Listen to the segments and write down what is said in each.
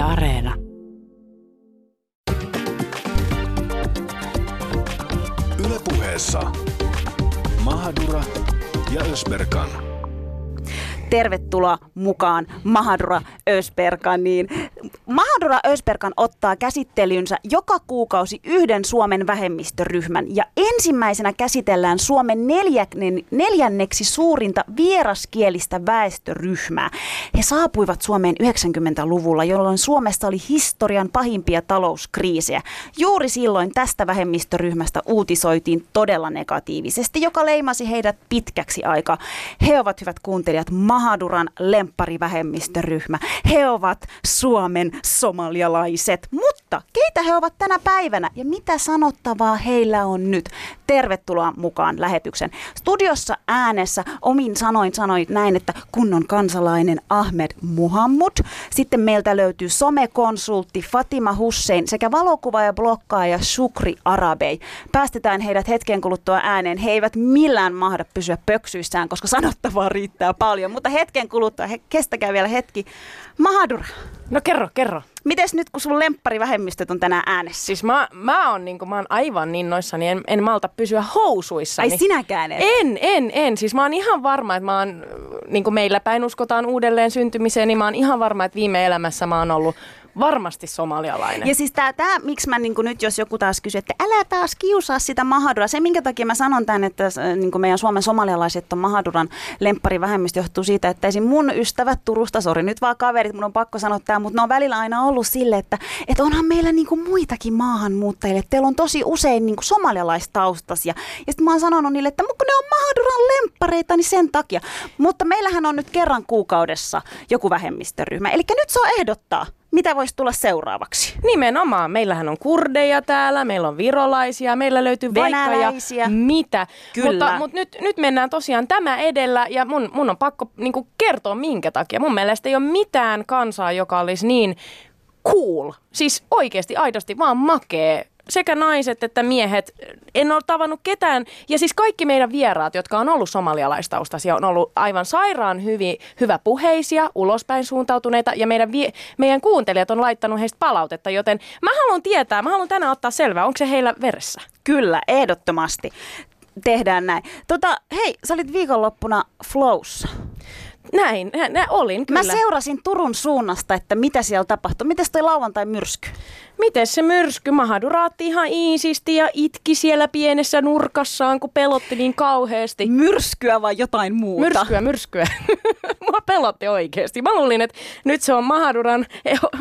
Yle Areena. Ylepuheessa Mahadura ja Ösberkan. Tervetuloa mukaan Mahadura Ösperkaniin. Mahadura Ösperkan ottaa käsittelynsä joka kuukausi yhden Suomen vähemmistöryhmän ja ensimmäisenä käsitellään Suomen neljännen, neljänneksi suurinta vieraskielistä väestöryhmää. He saapuivat Suomeen 90-luvulla, jolloin Suomessa oli historian pahimpia talouskriisejä. Juuri silloin tästä vähemmistöryhmästä uutisoitiin todella negatiivisesti, joka leimasi heidät pitkäksi aikaa. He ovat hyvät kuuntelijat Mahaduran lempparivähemmistöryhmä. He ovat Suomen somalialaiset. Mutta keitä he ovat tänä päivänä ja mitä sanottavaa heillä on nyt? Tervetuloa mukaan lähetyksen. Studiossa äänessä omin sanoin sanoit näin, että kunnon kansalainen Ahmed Muhammud. Sitten meiltä löytyy somekonsultti Fatima Hussein sekä valokuva ja blokkaaja Shukri Arabei. Päästetään heidät hetken kuluttua ääneen. He eivät millään mahda pysyä pöksyissään, koska sanottavaa riittää paljon. Mutta hetken kuluttua, he, kestäkää vielä hetki. Mahadura, No kerro, kerro. mites nyt kun sun lempparivähemmistöt on tänään äänessä? Siis mä, mä, oon, niinku, mä oon aivan niin noissani, en, en malta pysyä housuissani. Ai sinäkään et? En, en, en. Siis mä oon ihan varma, että mä oon, niin kuin meillä päin uskotaan uudelleen syntymiseen, niin mä oon ihan varma, että viime elämässä mä oon ollut varmasti somalialainen. Ja siis tää, tää miksi mä niin nyt, jos joku taas kysyy, että älä taas kiusaa sitä Mahadura. Se, minkä takia mä sanon tämän, että niin meidän Suomen somalialaiset on Mahaduran lempparivähemmistö, johtuu siitä, että esim. mun ystävät Turusta, sori nyt vaan kaverit, mun on pakko sanoa tämä, mutta ne on välillä aina ollut sille, että, että onhan meillä niin kuin muitakin maahanmuuttajille. Teillä on tosi usein niin kuin somalialaistaustaisia. Ja sitten mä oon sanonut niille, että kun ne on Mahaduran lemppareita, niin sen takia. Mutta meillähän on nyt kerran kuukaudessa joku vähemmistöryhmä. Eli nyt saa ehdottaa mitä voisi tulla seuraavaksi? Nimenomaan. Meillähän on kurdeja täällä, meillä on virolaisia, meillä löytyy vaikka ja mitä. Kyllä. Mutta, mutta nyt, nyt mennään tosiaan tämä edellä ja mun, mun on pakko niin kertoa minkä takia. Mun mielestä ei ole mitään kansaa, joka olisi niin cool. Siis oikeasti, aidosti vaan makee sekä naiset että miehet. En ole tavannut ketään. Ja siis kaikki meidän vieraat, jotka on ollut somalialaistaustaisia, on ollut aivan sairaan hyvi, hyvä puheisia, ulospäin suuntautuneita. Ja meidän, vie, meidän kuuntelijat on laittanut heistä palautetta, joten mä haluan tietää, mä haluan tänään ottaa selvää, onko se heillä veressä? Kyllä, ehdottomasti. Tehdään näin. Tota, hei, sä olit viikonloppuna Flowssa. Näin, nä, nä, olin kyllä. Mä seurasin Turun suunnasta, että mitä siellä tapahtui. Mites toi lauantai myrsky? Miten se myrsky? Mahadu raatti ihan iisisti ja itki siellä pienessä nurkassaan, kun pelotti niin kauheasti. Myrskyä vai jotain muuta? Myrskyä, myrskyä. Mua pelotti oikeasti. Mä luulin, että nyt se on Mahaduran,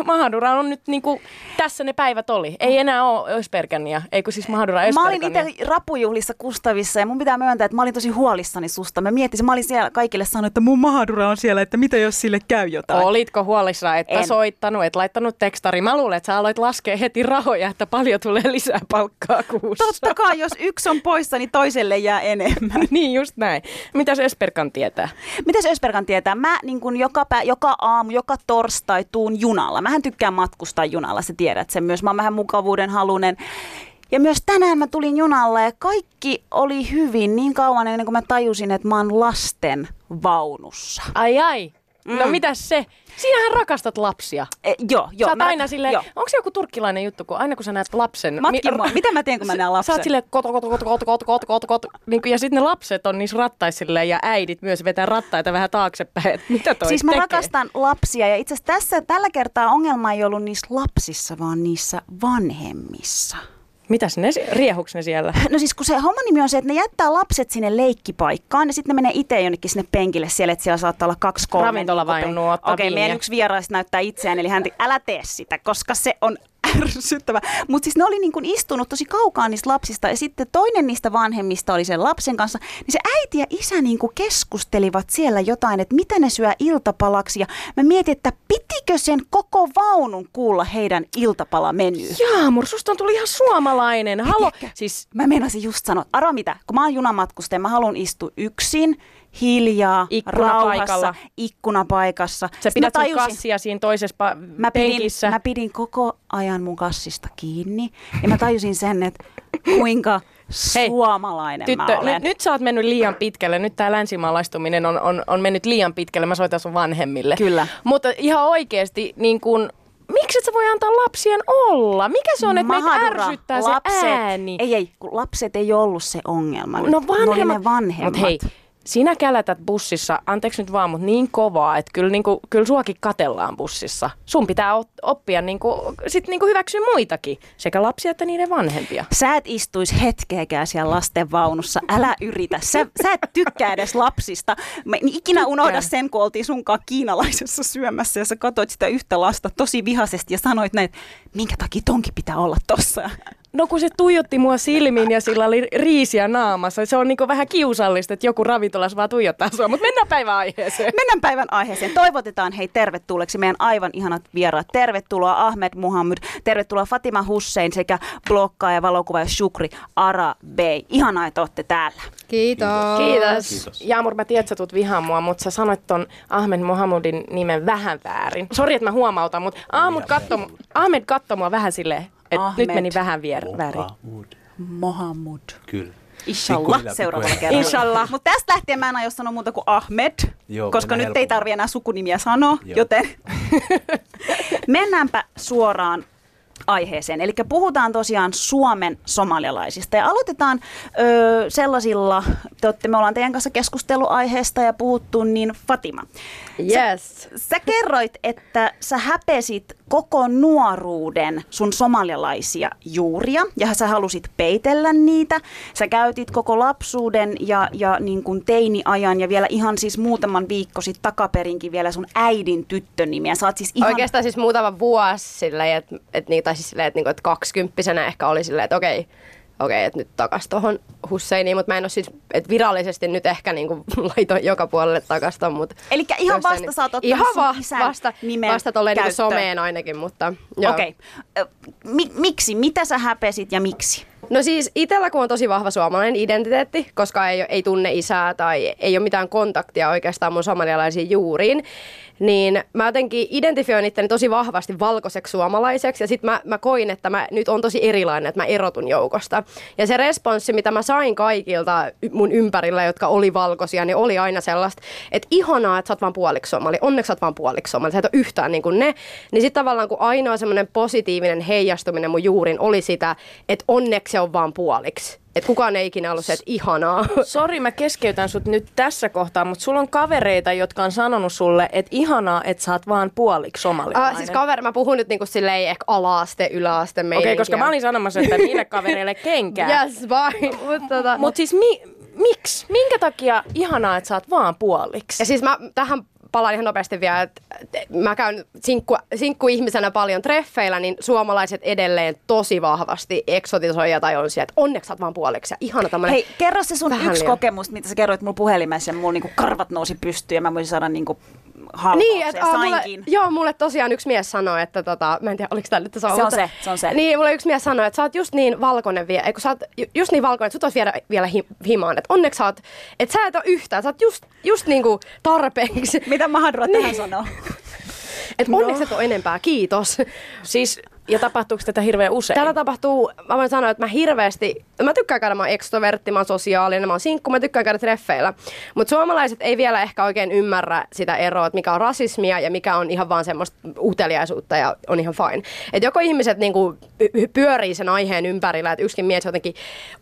Mahaduran on nyt niinku, tässä ne päivät oli. Ei enää ole Öspergania, eikö siis Mahadura Mä olin itse rapujuhlissa Kustavissa ja mun pitää myöntää, että mä olin tosi huolissani susta. Mä miettisin, mä olin siellä kaikille sanonut, että mun Mahadura on siellä, että mitä jos sille käy jotain. Olitko huolissa, että En. soittanut, et laittanut tekstari? Mä luulen, että sä aloit laskea heti rahoja, että paljon tulee lisää palkkaa kuussa. Totta kai, jos yksi on poissa, niin toiselle jää enemmän. niin just näin. Mitäs Ösperkan tietää? Mitäs Ösperkan tietää? Mä niin kun joka, pä, joka aamu, joka torstai tuun junalla. Mähän tykkään matkustaa junalla, sä tiedät sen myös. Mä oon vähän mukavuuden halunen. Ja myös tänään mä tulin junalla ja kaikki oli hyvin niin kauan ennen kuin mä tajusin, että mä oon lasten vaunussa. Ai ai. No Mm. mitäs se? Sinähän rakastat lapsia. E, joo, joo. sä mä, aina silleen, joo. onko se joku turkkilainen juttu, kun aina kun sä näet lapsen... Matki mua. Mitä mä teen, kun mä näen lapsen? Sä oot silleen koto, koto, koto, koto, koto, koto, koto, koto. Niin ja sitten ne lapset on niissä rattaissa silleen, ja äidit myös vetää rattaita vähän taaksepäin. Et mitä toi Siis mä tekee? rakastan lapsia ja itse asiassa tässä tällä kertaa ongelma ei ollut niissä lapsissa, vaan niissä vanhemmissa. Mitäs ne, riehuks ne siellä? No siis kun se homman nimi on se, että ne jättää lapset sinne leikkipaikkaan ja sitten ne menee itse jonnekin sinne penkille siellä, että siellä saattaa olla kaksi kolme. Ravintola vain Okei, viiniä. meidän yksi vieraista näyttää itseään, eli hän älä tee sitä, koska se on ärsyttävä. Mutta siis ne oli niin kuin istunut tosi kaukaa niistä lapsista ja sitten toinen niistä vanhemmista oli sen lapsen kanssa, niin se äiti ja isä niin kuin keskustelivat siellä jotain, että mitä ne syö iltapalaksi ja mä mietin, että pitikö sen koko vaunun kuulla heidän iltapalamenyyn. Jaamur, susta on tullut ihan suomalainen. Halo. Tiedätkö, Siis Mä meinasin just sanoa, arvo mitä, kun mä oon junamatkustaja, mä haluan istua yksin, hiljaa, Ikkunapaikalla. rauhassa, ikkunapaikassa. sä pidät mä sun kassia siinä toisessa pa- mä pidin, penkissä. mä pidin koko ajan mun kassista kiinni ja mä tajusin sen, että kuinka Hei, suomalainen Tyttö, mä olen. nyt, nyt sä oot mennyt liian pitkälle. Nyt tää länsimaalaistuminen on, on, on mennyt liian pitkälle. Mä soitan sun vanhemmille. Kyllä. Mutta ihan oikeesti, niin kun, miksi et sä voi antaa lapsien olla? Mikä se on, että meitä ärsyttää se lapset, ääni? Ei, ei, kun lapset ei ollut se ongelma. No vanhemmat. ne vanhemmat. Mut hei, sinä kälätät bussissa, anteeksi nyt vaan, mutta niin kovaa, että kyllä, niinku, kyllä suakin katellaan bussissa. Sun pitää op- oppia niinku, sit niinku hyväksyä muitakin, sekä lapsia että niiden vanhempia. Sä et istuisi hetkeäkään siellä lasten vaunussa, älä yritä. Sä, sä et tykkää edes lapsista. Mä en ikinä unohda sen, kun oltiin sunkaan kiinalaisessa syömässä ja sä katsoit sitä yhtä lasta tosi vihaisesti ja sanoit näin, että minkä takia tonkin pitää olla tossa. No kun se tuijotti mua silmiin ja sillä oli riisiä naamassa. Se on niinku vähän kiusallista, että joku ravintolas vaan tuijottaa sua, mutta mennään päivän aiheeseen. Mennään päivän aiheeseen. Toivotetaan hei tervetulleeksi meidän aivan ihanat vieraat. Tervetuloa Ahmed Muhammad, tervetuloa Fatima Hussein sekä blokkaaja, valokuvaaja Shukri Ara Bey. Ihanaa, että olette täällä. Kiitos. Kiitos. Kiitos. Jaamur, mä tiedän, että sä tulet vihaan mua, mutta sä sanoit ton Ahmed Mohamudin nimen vähän väärin. Sori, että mä huomautan, mutta Ahmed katso, mu- Ahmed katso mua vähän silleen, että Ahmed. nyt meni vähän vier- väärin. Mohamud. Mohammad. Kyllä. Inshallah seuraavalla kerralla. Inshallah. Mutta tästä lähtien mä en aio sanoa muuta kuin Ahmed, Joo, koska nyt mennään ei tarvi enää sukunimiä sanoa, Joo. joten mennäänpä suoraan aiheeseen. Eli puhutaan tosiaan Suomen somalialaisista ja aloitetaan ö, sellaisilla, te olette, me ollaan teidän kanssa keskustellut aiheesta ja puhuttu, niin Fatima. Yes. Sä kerroit, että sä häpesit koko nuoruuden sun somalialaisia juuria ja sä halusit peitellä niitä. Sä käytit koko lapsuuden ja, ja niin kuin teiniajan ja vielä ihan siis muutaman viikko sitten takaperinkin vielä sun äidin tyttönimiä. Sä oot siis ihan... Oikeastaan siis muutama vuosi silleen, että et, niin, tai siis silleen, että niinku, et kaksikymppisenä ehkä oli silleen, että okei, okei, että nyt takas tuohon Husseiniin, mutta mä en ole siis, että virallisesti nyt ehkä niinku laitoin joka puolelle takasta, mutta... Elikkä ihan vasta sä oot ottanut Ihan va- isän vasta, nimen vasta tolleen niinku käyttöön. someen ainakin, mutta. Okei. Okay. Mi- miksi? Mitä sä häpesit ja miksi? No siis itsellä kun on tosi vahva suomalainen identiteetti, koska ei, ei tunne isää tai ei ole mitään kontaktia oikeastaan mun somalialaisiin juuriin, niin mä jotenkin identifioin itteni tosi vahvasti valkoiseksi suomalaiseksi ja sitten mä, mä koin, että mä nyt on tosi erilainen, että mä erotun joukosta. Ja se responssi, mitä mä sain kaikilta mun ympärillä, jotka oli valkoisia, niin oli aina sellaista, että ihanaa, että sä oot vaan puoliksi somali, onneksi sä oot vaan puoliksi somali, sä et ole yhtään niin kuin ne. Niin sitten tavallaan kun ainoa semmoinen positiivinen heijastuminen mun juurin oli sitä, että onneksi se on vaan puoliksi. Että kukaan ei ikinä ollut se, että ihanaa. Sori, mä keskeytän sut nyt tässä kohtaa, mutta sulla on kavereita, jotka on sanonut sulle, että ihanaa, että sä oot vaan puoliksi somalialainen. Ah, siis kaveri, mä puhun nyt niinku silleen ehkä ala-aste, yläaste Okei, meininkiä. koska mä olin sanomassa, että niille kavereille kenkää. Yes, bye. Mut, tota, Mutta siis mi- miksi? Minkä takia ihanaa, että sä oot vaan puoliksi? Ja siis mä tähän palaan ihan nopeasti vielä, että mä käyn sinkku, sinkkuihmisenä paljon treffeillä, niin suomalaiset edelleen tosi vahvasti eksotisoija tai on siellä, että onneksi sä oot vaan puoliksi ja ihana tämmönen. Hei, kerro se sun yksi liian. kokemus, mitä sä kerroit mulla puhelimessa ja mulla niinku karvat nousi pystyyn ja mä voisin saada niinku halvauksen Niin, ja että aa, mulle, sainkin. joo, mulle tosiaan yksi mies sanoi, että tota, mä en tiedä, oliko tämä nyt Se on mutta- se, se on se. Niin, mulle yksi mies sanoi, että sä oot just niin valkoinen vielä, eikö sä oot ju- just niin valkoinen, että sut olisi viedä vielä hi- himaan, että onneksi sä oot, että sä et ole yhtään, sä oot just, just niinku tarpeeksi, Mitä Mahadura Niin. tähän sanoo? että onneksi et ole enempää, kiitos. Siis, ja tapahtuuko tätä hirveän usein? Täällä tapahtuu, mä voin sanoa, että mä hirveästi, mä tykkään käydä, mä oon ekstrovertti, mä oon sosiaalinen, mä oon sinkku, mä tykkään käydä treffeillä. Mutta suomalaiset ei vielä ehkä oikein ymmärrä sitä eroa, että mikä on rasismia ja mikä on ihan vaan semmoista uteliaisuutta ja on ihan fine. Että joko ihmiset niinku py- pyörii sen aiheen ympärillä, että yksikin mies jotenkin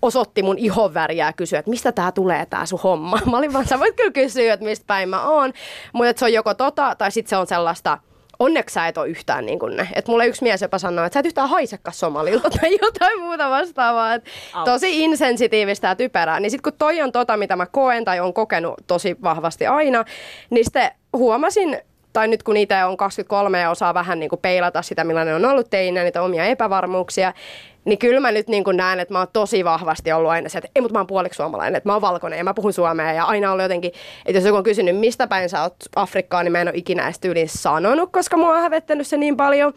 osoitti mun ihonväriä ja kysyi, että mistä tää tulee tää sun homma. Mä olin vaan, sä voit kyllä kysyä, että mistä päin mä oon, mutta se on joko tota tai sitten se on sellaista, onneksi sä et ole yhtään niin kuin ne. Et mulle yksi mies jopa sanoi, että sä et yhtään haisekaan somalilta tai jotain muuta vastaavaa. Et tosi insensitiivistä ja typerää. Niin sit kun toi on tota, mitä mä koen tai on kokenut tosi vahvasti aina, niin sitten huomasin, tai nyt kun itse on 23 ja osaa vähän niin kuin peilata sitä, millainen on ollut teinä, niitä omia epävarmuuksia, niin kyllä mä nyt niin kuin näen, että mä oon tosi vahvasti ollut aina se, että ei, mutta mä oon puoliksi suomalainen, että mä oon valkoinen ja mä puhun suomea ja aina ollut jotenkin, että jos joku on kysynyt, mistä päin sä oot Afrikkaa, niin mä en ole ikinä edes sanonut, koska mua on hävettänyt se niin paljon.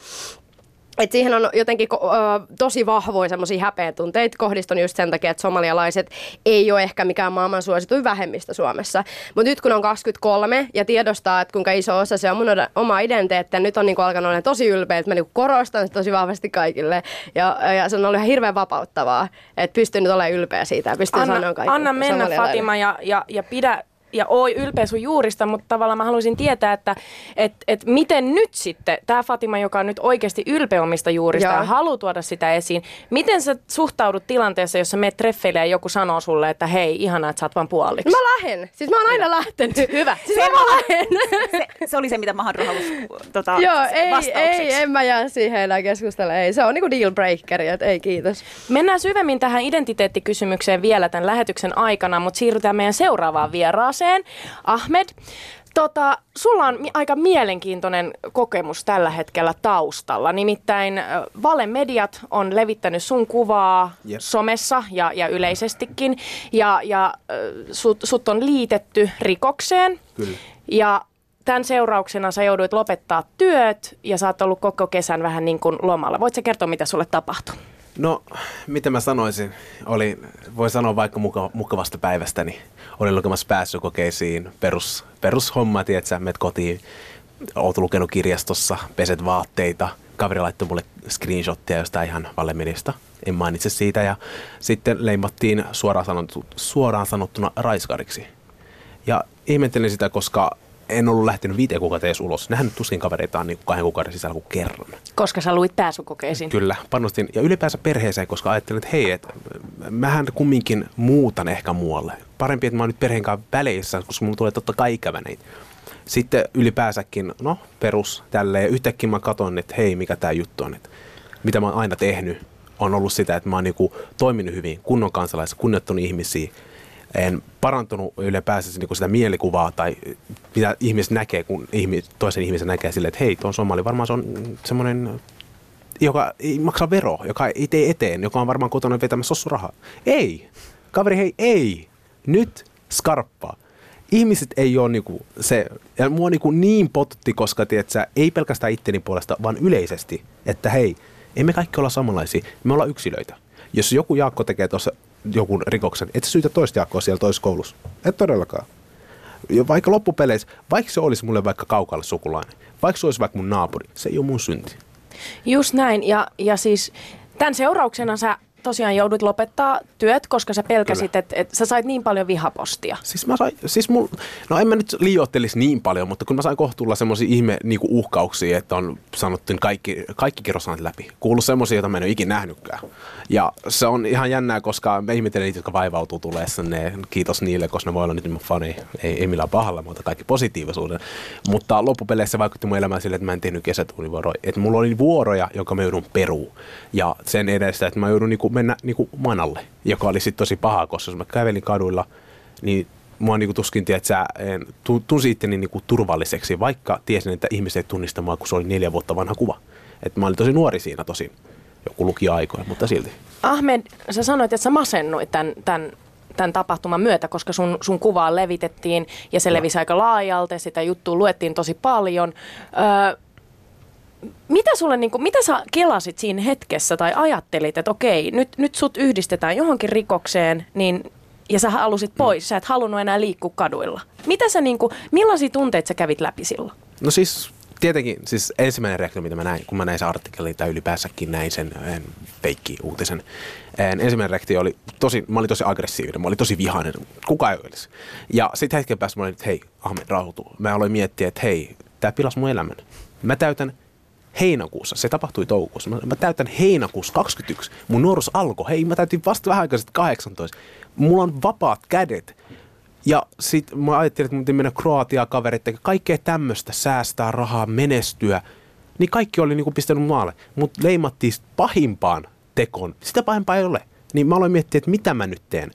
Et siihen on jotenkin ko- ö, tosi vahvoja semmoisia häpeän tunteita kohdistunut just sen takia, että somalialaiset ei ole ehkä mikään maailman suosituin vähemmistö Suomessa. Mutta nyt kun on 23 ja tiedostaa, että kuinka iso osa se on mun oma identiteetti, ja nyt on niinku alkanut olla tosi ylpeä, että mä niinku korostan sitä tosi vahvasti kaikille. Ja, ja se on ollut ihan hirveän vapauttavaa, että pystyn nyt olemaan ylpeä siitä ja pystyn anna, sanoa kaikille. anna mennä. Fatima ja, ja, ja pidä, ja oi ylpeä sun juurista, mutta tavallaan mä haluaisin tietää, että et, et miten nyt sitten, tämä Fatima, joka on nyt oikeasti ylpeä omista juurista Joo. ja haluaa tuoda sitä esiin, miten sä suhtaudut tilanteessa, jossa meet treffeille ja joku sanoo sulle, että hei, ihanaa, että sä oot vaan puoliksi? Mä lähden. Siis mä oon aina lähtenyt. Hyvä. Siis mä vaan lähden. Se, se oli se, mitä Mahadura halusi tota, Joo, ei, ei, en mä jää siihen enää keskustella. Ei, se on niinku deal breakeri, että ei kiitos. Mennään syvemmin tähän identiteettikysymykseen vielä tämän lähetyksen aikana, mutta siirrytään meidän seuraavaan vieraaseen. Ahmed, tota, sulla on aika mielenkiintoinen kokemus tällä hetkellä taustalla. Nimittäin valemediat on levittänyt sun kuvaa Jep. somessa ja, ja yleisestikin. Ja, ja sut, sut on liitetty rikokseen. Kyllä. Ja tämän seurauksena sä jouduit lopettaa työt ja sä oot ollut koko kesän vähän niin kuin lomalla. Voit sä kertoa, mitä sulle tapahtui? No, mitä mä sanoisin, oli, voi sanoa vaikka muka, mukavasta päivästäni. Olin lukemassa pääsykokeisiin, perus, perushomma, tiedätkö, menet kotiin, oot lukenut kirjastossa, peset vaatteita, kaveri laittoi mulle screenshottia jostain ihan valemedista, en mainitse siitä, ja sitten leimattiin suoraan, sanottu, suoraan sanottuna raiskariksi. Ja ihmettelin sitä, koska en ollut lähtenyt viiteen kuukautta edes ulos. Nähnyt tuskin kavereitaan niin kahden kuukauden sisällä kuin kerran. Koska sä luit pääsykokeisiin. Kyllä, panostin ja ylipäänsä perheeseen, koska ajattelin, että hei, että mähän kumminkin muutan ehkä muualle. Parempi, että mä oon nyt perheen kanssa väleissä, koska mulla tulee totta kai ikävä näitä. Sitten ylipäänsä,kin no perus tälleen. Yhtäkkiä mä katson, että hei, mikä tämä juttu on. Että mitä mä oon aina tehnyt, on ollut sitä, että mä oon niinku toiminut hyvin, kunnon kansalaisia, kunnioittanut ihmisiä. En parantunut ylipäänsä niinku sitä mielikuvaa tai mitä ihmiset näkee, kun ihmis, toisen ihmisen näkee silleen, että hei, tuon somali varmaan se on semmoinen joka ei maksa vero, joka ei tee eteen, joka on varmaan kotona vetämässä sossurahaa. Ei. Kaveri, hei, ei. Nyt skarppaa. Ihmiset ei ole niinku se, ja mua niinku niin potutti, koska tiedätkö, ei pelkästään itteni puolesta, vaan yleisesti, että hei, ei me kaikki olla samanlaisia, me ollaan yksilöitä. Jos joku Jaakko tekee tuossa jonkun rikoksen, et sä syytä toista Jaakkoa siellä toisessa koulussa. Et todellakaan. Ja vaikka loppupeleissä, vaikka se olisi mulle vaikka kaukalle sukulainen, vaikka se olisi vaikka mun naapuri, se ei ole mun synti. Just näin. Ja, ja siis tämän seurauksena sä tosiaan joudut lopettaa työt, koska sä pelkäsit, että et sä sait niin paljon vihapostia. Siis mä sain, siis mul, no en mä nyt liioittelisi niin paljon, mutta kun mä sain kohtuulla semmoisia ihme niinku uhkauksia, että on sanottu kaikki, kaikki kerrosanat läpi. Kuullut semmoisia, joita mä en ole ikinä nähnytkään. Ja se on ihan jännää, koska mä ihmettelen niitä, jotka vaivautuu tuleessa ne. Kiitos niille, koska ne voi olla nyt mun fani. Ei, ei millään pahalla, mutta kaikki positiivisuuden. Mutta loppupeleissä se vaikutti mun elämään sille, että mä en tehnyt kesätuunivuoroja. Että mulla oli vuoroja, joka mä joudun peruu. Ja sen edestä, että mä joudun niinku mennä niinku manalle, joka oli sitten tosi paha, koska jos mä kävelin kaduilla, niin mua niinku tuskin, että sä en, tu- tunsi itteni niinku turvalliseksi, vaikka tiesin, että ihmiset ei tunnista mua, kun se oli neljä vuotta vanha kuva. Et mä olin tosi nuori siinä tosi, joku lukio-aikoja, mutta silti. Ahmed, sä sanoit, että sä masennuit tämän, tämän, tämän tapahtuman myötä, koska sun, sun kuvaa levitettiin ja se levisi aika laajalti, sitä juttua luettiin tosi paljon. Öö, mitä, sulle, niin kuin, mitä sä kelasit siinä hetkessä tai ajattelit, että okei, nyt, nyt sut yhdistetään johonkin rikokseen, niin, ja sä halusit pois, sä et halunnut enää liikkua kaduilla. Mitä sä, niin kuin, millaisia tunteita sä kävit läpi silloin? No siis tietenkin, siis ensimmäinen reaktio, mitä mä näin, kun mä näin sen artikkelin tai ylipäänsäkin näin sen en, feikki-uutisen. En, ensimmäinen reaktio oli tosi, mä olin tosi aggressiivinen, mä olin tosi vihainen, kuka ei olisi. Ja sitten hetken päästä mä olin, että hei, Ahmed, rauhoitu. Mä aloin miettiä, että hei, tää pilas mun elämän. Mä täytän heinäkuussa, se tapahtui toukokuussa, mä, mä täytän heinäkuussa 21, mun nuoruus alkoi, hei mä täytin vasta vähän aikaa sitten 18, mulla on vapaat kädet. Ja sit mä ajattelin, että mun piti mennä Kroatiaa kaverit, kaikkea tämmöistä, säästää rahaa, menestyä. Niin kaikki oli niinku pistänyt maalle, mutta leimattiin pahimpaan tekoon. Sitä pahempaa ei ole. Niin mä aloin miettiä, että mitä mä nyt teen.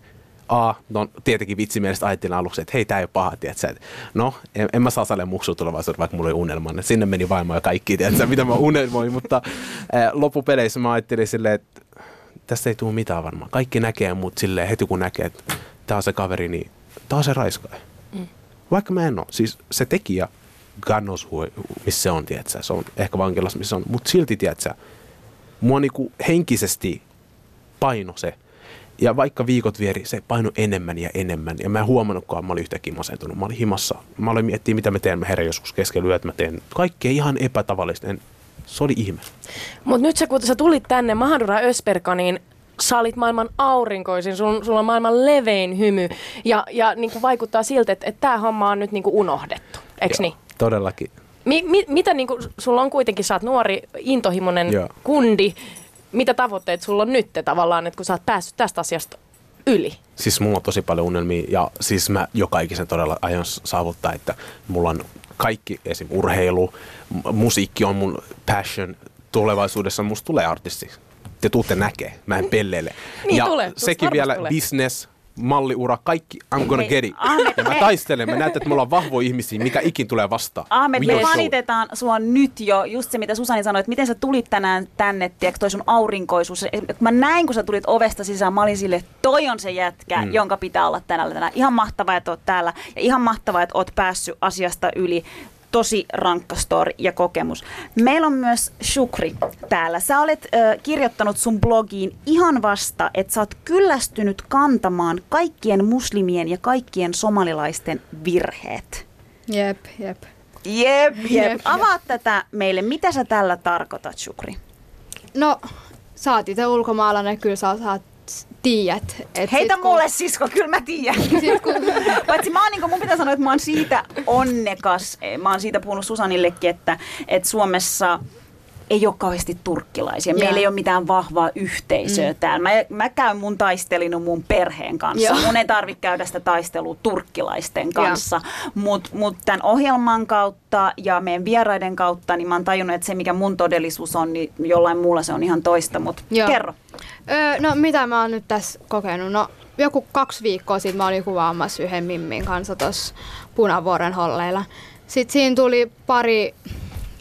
A, no tietenkin vitsimielestä ajattelin aluksi, että hei, tää ei ole paha, tiedätkö? Et, No, en, en mä saa saada muksu tulevaisuudessa, vaikka mulla oli unelma. Et sinne meni vaimo ja kaikki, tiedätkö, mitä mä unelmoin, mutta ää, loppupeleissä mä ajattelin silleen, että tästä ei tule mitään varmaan. Kaikki näkee mut silleen heti kun näkee, että tää on se kaveri, niin tää on se raiskaaja. Mm. Vaikka mä en oo. Siis se tekijä, who, missä se on, tiedätkö? Se on ehkä vankilassa, missä on. Mutta silti, tiedätkö, mua niinku henkisesti paino se. Ja vaikka viikot vieri, se paino enemmän ja enemmän. Ja mä en huomannutkaan, mä olin yhtäkkiä masentunut. Mä olin himassa. Mä olin miettiä, mitä mä teen. Mä herän joskus keskellä yötä. Mä teen kaikkea ihan epätavallista. En, se oli ihme. Mutta nyt sä, kun sä tulit tänne Mahadura Ösperkaniin, sä olit maailman aurinkoisin, sun, sulla on maailman levein hymy ja, ja niin kuin vaikuttaa siltä, että, että tämä homma on nyt niin kuin unohdettu, eikö niin? Todellakin. Mi, mi, mitä niin kuin, sulla on kuitenkin, sä oot nuori, intohimoinen Joo. kundi, mitä tavoitteet sulla on nyt tavallaan, että kun sä oot päässyt tästä asiasta yli? Siis mulla on tosi paljon unelmia ja siis mä joka ikisen todella aion saavuttaa, että mulla on kaikki esim. urheilu, musiikki on mun passion. Tulevaisuudessa musta tulee artisti. Te tuutte näkee, mä en pelleile. Niin ja tulee, sekin vielä tulee. business, malliura, kaikki, I'm gonna Hei, get it. Ahmed, ja mä me- taistelen, mä näytän, että me ollaan vahvoja ihmisiä, mikä ikin tulee vastaan. Ahmed, me fanitetaan sua nyt jo, just se mitä Susani sanoi, että miten sä tulit tänään tänne, tiedätkö, toi sun aurinkoisuus. Mä näin, kun sä tulit ovesta sisään, mä olin sille, toi on se jätkä, mm. jonka pitää olla tänään tänään. Ihan mahtavaa, että oot täällä ja ihan mahtavaa, että oot päässyt asiasta yli. Tosi rankka story ja kokemus. Meillä on myös Shukri täällä. Sä olet ö, kirjoittanut sun blogiin ihan vasta, että sä oot kyllästynyt kantamaan kaikkien muslimien ja kaikkien somalilaisten virheet. Jep, jep. Jep, jep. Jep. Avaa tätä meille. Mitä sä tällä tarkoitat, Shukri? No, sä oot itse ulkomaalainen, kyllä sä saat tiedät. Et Heitä sit kun- mulle sisko, kyllä mä tiedän. Sit kun, Paitsi mä oon, niin mun pitää sanoa, että mä oon siitä onnekas. Mä oon siitä puhunut Susanillekin, että, että Suomessa ei ole kauheasti turkkilaisia. Joo. Meillä ei ole mitään vahvaa yhteisöä mm. täällä. Mä, mä käyn mun taistelin mun perheen kanssa. Joo. Mun ei tarvitse käydä sitä taistelua turkkilaisten kanssa. Mutta mut tämän ohjelman kautta ja meidän vieraiden kautta, niin mä oon tajunnut, että se mikä mun todellisuus on, niin jollain muulla se on ihan toista. Mutta Joo. kerro. Öö, no, mitä mä oon nyt tässä kokenut? No, joku kaksi viikkoa sitten mä olin kuvaamassa yhden Mimmin kanssa tuossa Punavuoren holleilla. Sitten siinä tuli pari,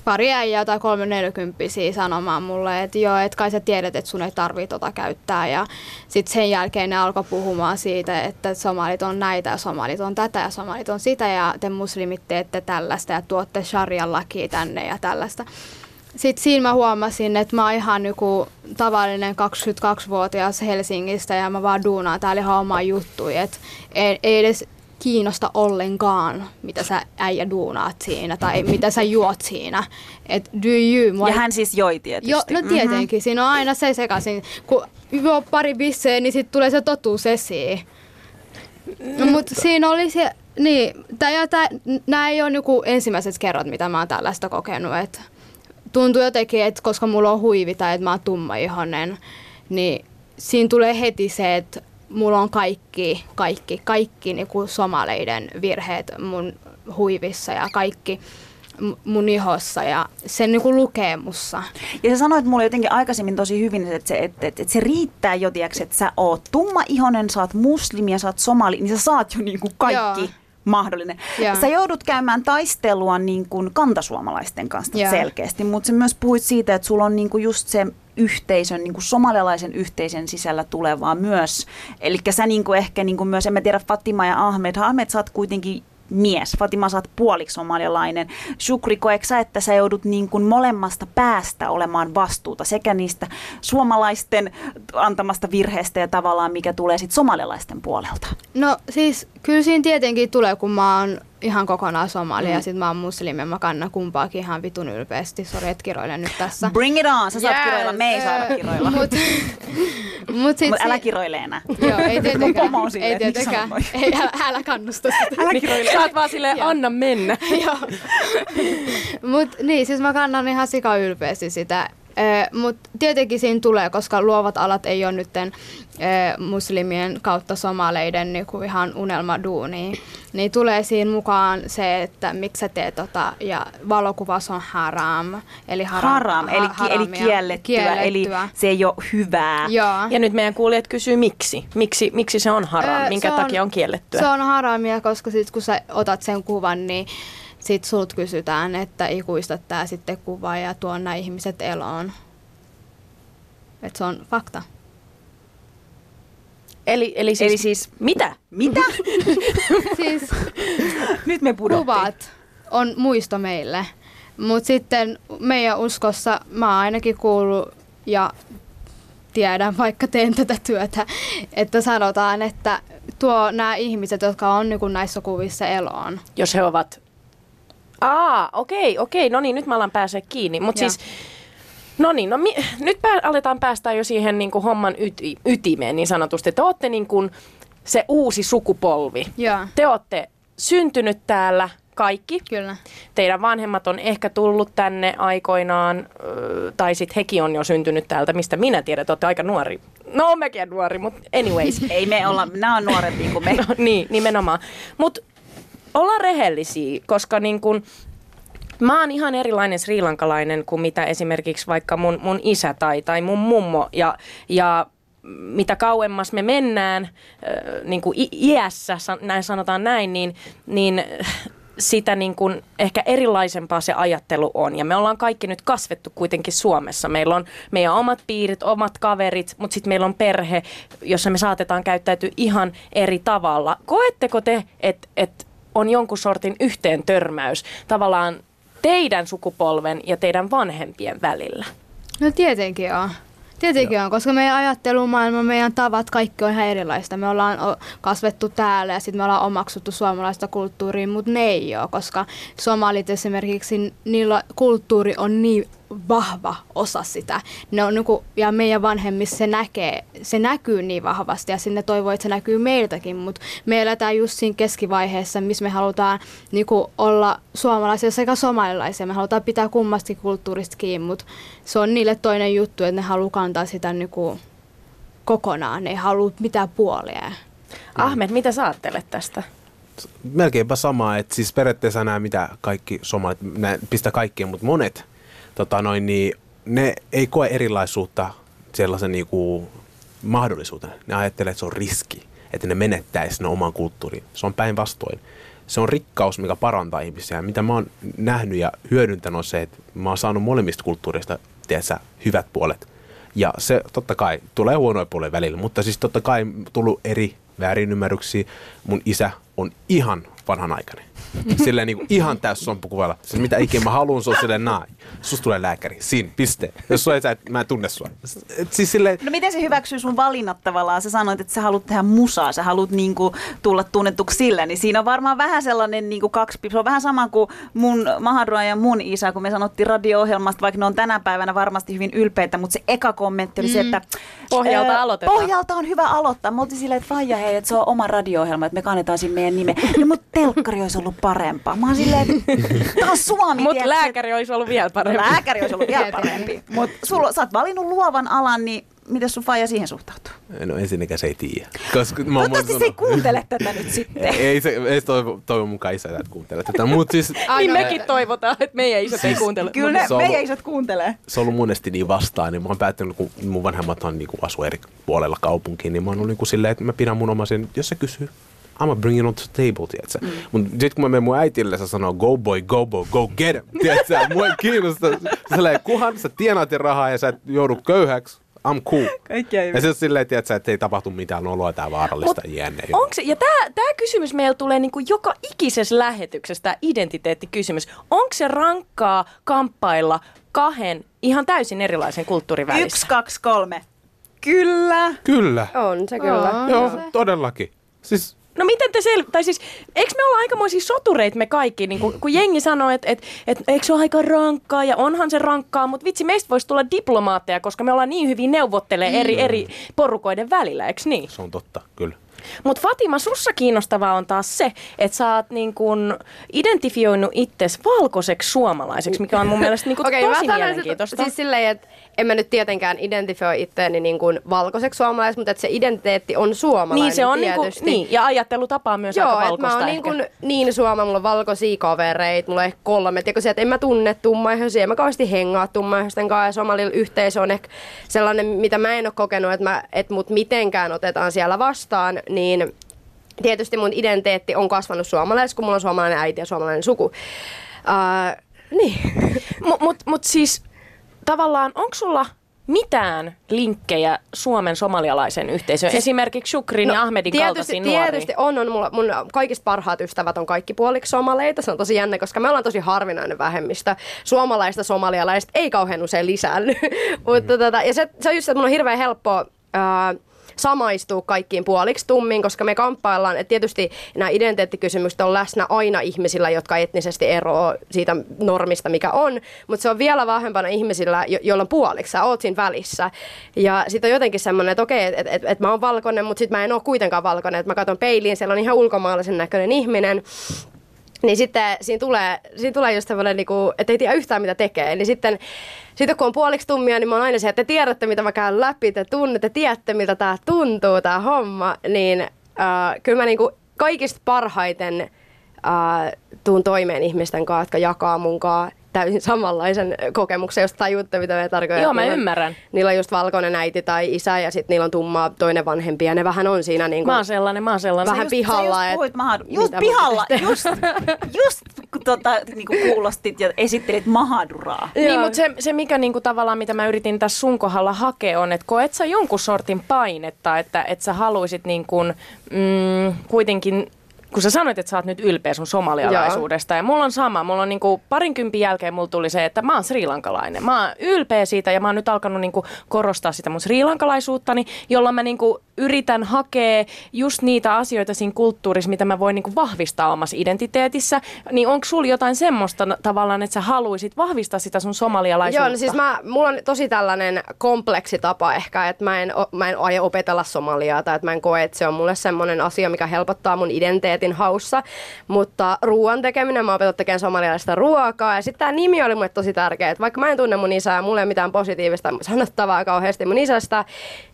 pari äijää tai kolme neljäkymppisiä sanomaan mulle, että joo, että kai sä tiedät, että sun ei tarvii tota käyttää. Ja sitten sen jälkeen ne alkoi puhumaan siitä, että somalit on näitä ja somalit on tätä ja somalit on sitä ja te muslimit teette tällaista ja tuotte sharian lakia tänne ja tällaista. Sitten siinä mä huomasin, että mä oon ihan joku tavallinen 22-vuotias Helsingistä ja mä vaan duunaan täällä ihan omaa juttuja. Et ei, ei edes kiinnosta ollenkaan, mitä sä äijä duunaat siinä tai mitä sä juot siinä. Et do you. Mua Ja hän siis joi tietysti. Joo, no tietenkin. Siinä on aina se sekaisin. Kun juo pari bisseä, niin sitten tulee se totuus esiin. No, mutta siinä oli se, niin, tää, ja tää, nämä ei ole niinku ensimmäiset kerrat, mitä mä oon tällaista kokenut. Et tuntuu jotenkin, että koska mulla on huivi tai että mä oon tummaihonen, niin siinä tulee heti se, että mulla on kaikki, kaikki, kaikki niinku somaleiden virheet mun huivissa ja kaikki mun ihossa ja se niinku lukee mussa. Ja sä sanoit mulle jotenkin aikaisemmin tosi hyvin, että se, että, että, että se riittää jo, tiiäks, että sä oot tumma-ihonen, sä oot muslimi ja sä oot somali, niin sä saat jo niin kuin kaikki Joo. Mahdollinen. Joo. Sä joudut käymään taistelua niin kuin kantasuomalaisten kanssa Joo. selkeästi, mutta sä myös puhuit siitä, että sulla on niin kuin just se yhteisön, niin kuin somalialaisen yhteisön sisällä tulevaa myös. Eli sä niin kuin ehkä niin kuin myös, en mä tiedä Fatima ja Ahmed, Ahmed sä oot kuitenkin mies. Fatima, sä oot puoliksi somalialainen. Shukri, sä, että sä joudut niin kuin molemmasta päästä olemaan vastuuta sekä niistä suomalaisten antamasta virheestä ja tavallaan mikä tulee sitten somalialaisten puolelta? No siis kyllä siinä tietenkin tulee, kun mä oon ihan kokonaan somali mm. ja sit mä oon muslimi ja mä kannan kumpaakin ihan vitun ylpeästi. Sori, et kiroile nyt tässä. Bring it on, sä saat Yes. kiroilla, me ei saada Öö, kiroilla. Mut, mut sit Mut älä kiroile enää. Joo, ei tietenkään. on silleen, ei että miksi tietenkään. Ei, älä, älä kannusta sitä. Älä kiroile. Sä oot vaan silleen, anna mennä. Joo. Mut niin, siis mä kannan ihan sika ylpeästi sitä. Mutta tietenkin siinä tulee, koska luovat alat ei ole nytten ö, muslimien kautta somaleiden niinku ihan unelmaduunia, niin tulee siinä mukaan se, että miksi sä teet tota, ja valokuvas on haram, eli haram, Haram, eli, ki- eli haramia. kiellettyä, eli se ei ole hyvää. Joo. Ja nyt meidän kuulijat kysyy miksi. Miksi, miksi se on haram? Öö, Minkä se takia on kiellettyä? Se on haramia, koska sit kun sä otat sen kuvan, niin sit sulta kysytään, että ikuista tää sitten kuva ja tuo nämä ihmiset eloon. Et se on fakta. Eli, eli, siis, Eli siis, mitä? mitä? siis Nyt me pudottiin. kuvat on muisto meille. Mutta sitten meidän uskossa mä oon ainakin kuullut ja tiedän, vaikka teen tätä työtä, että sanotaan, että tuo nämä ihmiset, jotka on niin näissä kuvissa eloon. Jos he ovat... Aa, okei, okei. No niin, nyt mä alan pääsee kiinni. Mutta siis No niin, no mi- nyt pää- aletaan päästä jo siihen niin kuin homman yti- ytimeen niin sanotusti. Te olette niin kuin se uusi sukupolvi. Joo, Te olette syntynyt täällä kaikki. kyllä. Teidän vanhemmat on ehkä tullut tänne aikoinaan, öö, tai sitten hekin on jo syntynyt täältä, mistä minä tiedän, te olette aika nuori. No, mekin nuori, mutta anyways. Ei me olla, nämä on nuorempia kuin me. No, niin, nimenomaan. Mutta ollaan rehellisiä, koska niin kun, mä oon ihan erilainen srilankalainen kuin mitä esimerkiksi vaikka mun, mun isä tai, tai mun mummo. Ja, ja mitä kauemmas me mennään niin kuin iässä, näin sanotaan näin, niin, niin sitä niin kuin ehkä erilaisempaa se ajattelu on. Ja me ollaan kaikki nyt kasvettu kuitenkin Suomessa. Meillä on meidän omat piirit, omat kaverit, mutta sitten meillä on perhe, jossa me saatetaan käyttäytyä ihan eri tavalla. Koetteko te, että et on jonkun sortin yhteen törmäys tavallaan teidän sukupolven ja teidän vanhempien välillä? No tietenkin on. Tietenkin on, koska meidän ajattelumaailma, meidän tavat, kaikki on ihan erilaista. Me ollaan kasvettu täällä ja sitten me ollaan omaksuttu suomalaista kulttuuria, mutta ne ei ole, koska somalit esimerkiksi, niillä kulttuuri on niin vahva osa sitä. Ne on niinku, ja meidän vanhemmissa se, näkee, se näkyy niin vahvasti ja sinne toivoo, että se näkyy meiltäkin, mutta me eletään just siinä keskivaiheessa, missä me halutaan niinku, olla suomalaisia sekä somalilaisia. Me halutaan pitää kummasti kulttuurista kiinni, mutta se on niille toinen juttu, että ne haluaa kantaa sitä niinku, kokonaan. Ne ei halua mitään puolia. Ahmed, mitä sä ajattelet tästä? melkeinpä sama, että siis periaatteessa nämä mitä kaikki somalit, pistä kaikkien, mutta monet, tota noin, niin ne ei koe erilaisuutta sellaisen niinku mahdollisuutena. Ne ajattelee, että se on riski, että ne menettäisi ne oman kulttuurin. Se on päinvastoin. Se on rikkaus, mikä parantaa ihmisiä. Mitä mä oon nähnyt ja hyödyntänyt on se, että mä oon saanut molemmista kulttuureista tiedätkö, hyvät puolet. Ja se totta kai tulee huonoja puolia välillä, mutta siis totta kai tullut eri väärinymmärryksiä. Mun isä on ihan vanhanaikainen. Silleen niin kuin ihan täys sompukuvalla. Siis mitä ikinä mä haluan, se on silleen naa. Sus tulee lääkäri. Siinä, piste. Jos sua ei sä, et, mä en tunne sua. Et siis silleen, No miten se hyväksyy sun valinnat tavallaan? Sä sanoit, että sä haluat tehdä musaa, sä haluat niinku tulla tunnetuksi sillä, niin siinä on varmaan vähän sellainen niinku kaksi, se on vähän sama kuin mun Mahadra ja mun isä, kun me sanottiin radio-ohjelmasta, vaikka ne on tänä päivänä varmasti hyvin ylpeitä, mutta se eka kommentti oli se, että Pohjalta ää, aloitetaan. Pohjalta on hyvä aloittaa. Me oltiin silleen, että vaija hei, että se on oma radio-ohjelma, että me kannetaan siinä meidän nime. No mutta telkkari olisi ollut parempaa. Mä oon silleen, että on Suomi, Mutta lääkäri olisi ollut vielä parempi. Lääkäri olisi ollut vielä parempi. Mutta sä oot valinnut luovan alan, niin miten sun faija siihen suhtautuu? no ensinnäkään se ei tiedä. Koska mä Toivottavasti se ei kuuntele tätä nyt sitten. ei, se, ei se toivo, toivon mukaan isä tätä kuuntele tätä. Mutta siis Niin mekin toivotaan, että meidän isät ei kuuntele. Kyllä ne, on meidän ollut- isot kuuntelee. se on ollut monesti niin vastaan, niin mä oon päättänyt, kun mun vanhemmat on niin kuin asu eri puolella kaupunkiin, niin mä oon ollut niin kuin silleen, että mä pidän mun omaisen, jos se kysyy, I'm bring it on to the table, tiedätkö? Mm. Mutta sitten kun mä menen mun äitille, se sanoo, go boy, go boy, go get him, tiedätkö? Mua ei kiinnosta, silleen, kunhan sä tienaat ja rahaa ja sä et joudu köyhäksi, I'm cool. Kaikkea Ja se on silleen, tiedätkö, että ei tapahtu mitään oloa tai vaarallista Mut jänne. Onko se, ja tämä tää kysymys meillä tulee niinku joka ikisessä lähetyksessä, tämä identiteettikysymys. Onko se rankkaa kamppailla kahden ihan täysin erilaisen kulttuurin välissä? Yksi, kaksi, kolme. Kyllä. Kyllä. On se kyllä. On Joo, se. todellakin. Siis No miten te sel... Tai siis, eikö me olla aikamoisia sotureita me kaikki, niin kun, kun jengi sanoo, että et, et, eikö se ole aika rankkaa ja onhan se rankkaa, mutta vitsi, meistä voisi tulla diplomaatteja, koska me ollaan niin hyvin neuvottelee eri, eri porukoiden välillä, eikö niin? se on totta, kyllä. Mutta Fatima, sussa kiinnostavaa on taas se, että sä oot niin kun identifioinut itsesi valkoiseksi suomalaiseksi, mikä on mun mielestä niin Okei, tosi mielenkiintoista. että siis silleen, että en mä nyt tietenkään identifioi itseäni niin kuin valkoiseksi suomalaiseksi, mutta että se identiteetti on suomalainen niin se on niinku, tietysti. niin, ja ajattelutapa on myös Joo, aika valkoista mä oon niin, kuin, niin suoma, mulla on valkoisia kavereita, mulla on ehkä kolme. Tiedätkö se, että en mä tunne tummaihoisia, en mä kauheasti hengaa tummaihoisten kanssa. Ja somalilla yhteisö on ehkä sellainen, mitä mä en ole kokenut, että, mä, että mut mitenkään otetaan siellä vastaan, niin tietysti mun identiteetti on kasvanut suomalaiseksi, kun mulla on suomalainen äiti ja suomalainen suku. Uh, niin. Mutta mut, mut siis tavallaan, onko sulla mitään linkkejä Suomen somalialaisen yhteisöön? Siis, Esimerkiksi Shukrin no, ja Ahmedin tietysti, kaltaisiin nuoriin. Tietysti on, on mulla, mun kaikista parhaat ystävät on kaikki puoliksi somaleita. Se on tosi jännä, koska me ollaan tosi harvinainen vähemmistö. Suomalaista somalialaista ei kauhean usein lisäänny. Mutta tota, ja se, se on just, että mun on hirveän helppoa ää, samaistua kaikkiin puoliksi tummiin, koska me kamppaillaan, että tietysti nämä identiteettikysymykset on läsnä aina ihmisillä, jotka etnisesti eroavat siitä normista, mikä on, mutta se on vielä vahvempana ihmisillä, jo- joilla on puoliksi, sä oot siinä välissä. Ja sitten on jotenkin semmoinen, että okei, että et, et, et mä oon valkoinen, mutta sitten mä en ole kuitenkaan valkoinen, että mä katson peiliin, siellä on ihan ulkomaalaisen näköinen ihminen, niin sitten siinä tulee, siinä tulee just semmoinen, niin että ei tiedä yhtään mitä tekee. Niin sitten, sitten kun on puoliksi tummia, niin mä oon aina se, että te tiedätte mitä mä käyn läpi, te tunnette, tiedätte miltä tämä tuntuu, tämä homma. Niin äh, kyllä mä niin kuin kaikista parhaiten äh, tuun toimeen ihmisten kanssa, jotka jakaa mun kanssa täysin samanlaisen kokemuksen, jos tajuutte, mitä me tarkoitan. Joo, mä ymmärrän. Niillä on just valkoinen äiti tai isä ja sitten niillä on tummaa toinen vanhempi ja ne vähän on siinä niin Mä oon sellainen, mä oon sellainen. Vähän just, pihalla, Sä et just puhuit mahadu- just pihalla, just, just kun tota, niin kuin kuulostit ja esittelit Mahaduraa. Niin, Joo. mutta se, se mikä niinku tavallaan, mitä mä yritin tässä sun kohdalla hakea, on, että koet sä jonkun sortin painetta, että, että sä haluisit niin kuin, mm, kuitenkin kun sä sanoit, että sä oot nyt ylpeä sun somalialaisuudesta, ja mulla on sama, mulla on niinku parinkympin jälkeen mulla tuli se, että mä oon srilankalainen. Mä oon ylpeä siitä ja mä oon nyt alkanut niinku korostaa sitä mun srilankalaisuuttani, jolloin mä niinku yritän hakea just niitä asioita siinä kulttuurissa, mitä mä voin niinku vahvistaa omassa identiteetissä. Niin onko sulla jotain semmoista tavallaan, että sä haluaisit vahvistaa sitä sun somalialaisuutta? Joo, no siis mä, mulla on tosi tällainen kompleksitapa ehkä, että mä en, mä en aio opetella somaliaa tai että mä en koe, että se on mulle semmoinen asia, mikä helpottaa mun identiteetin haussa. Mutta ruoan tekeminen, mä opetellut tekemään somalialaista ruokaa ja sitten tämä nimi oli mulle tosi tärkeä, että vaikka mä en tunne mun isää ja mulla ei mitään positiivista sanottavaa kauheasti mun isästä,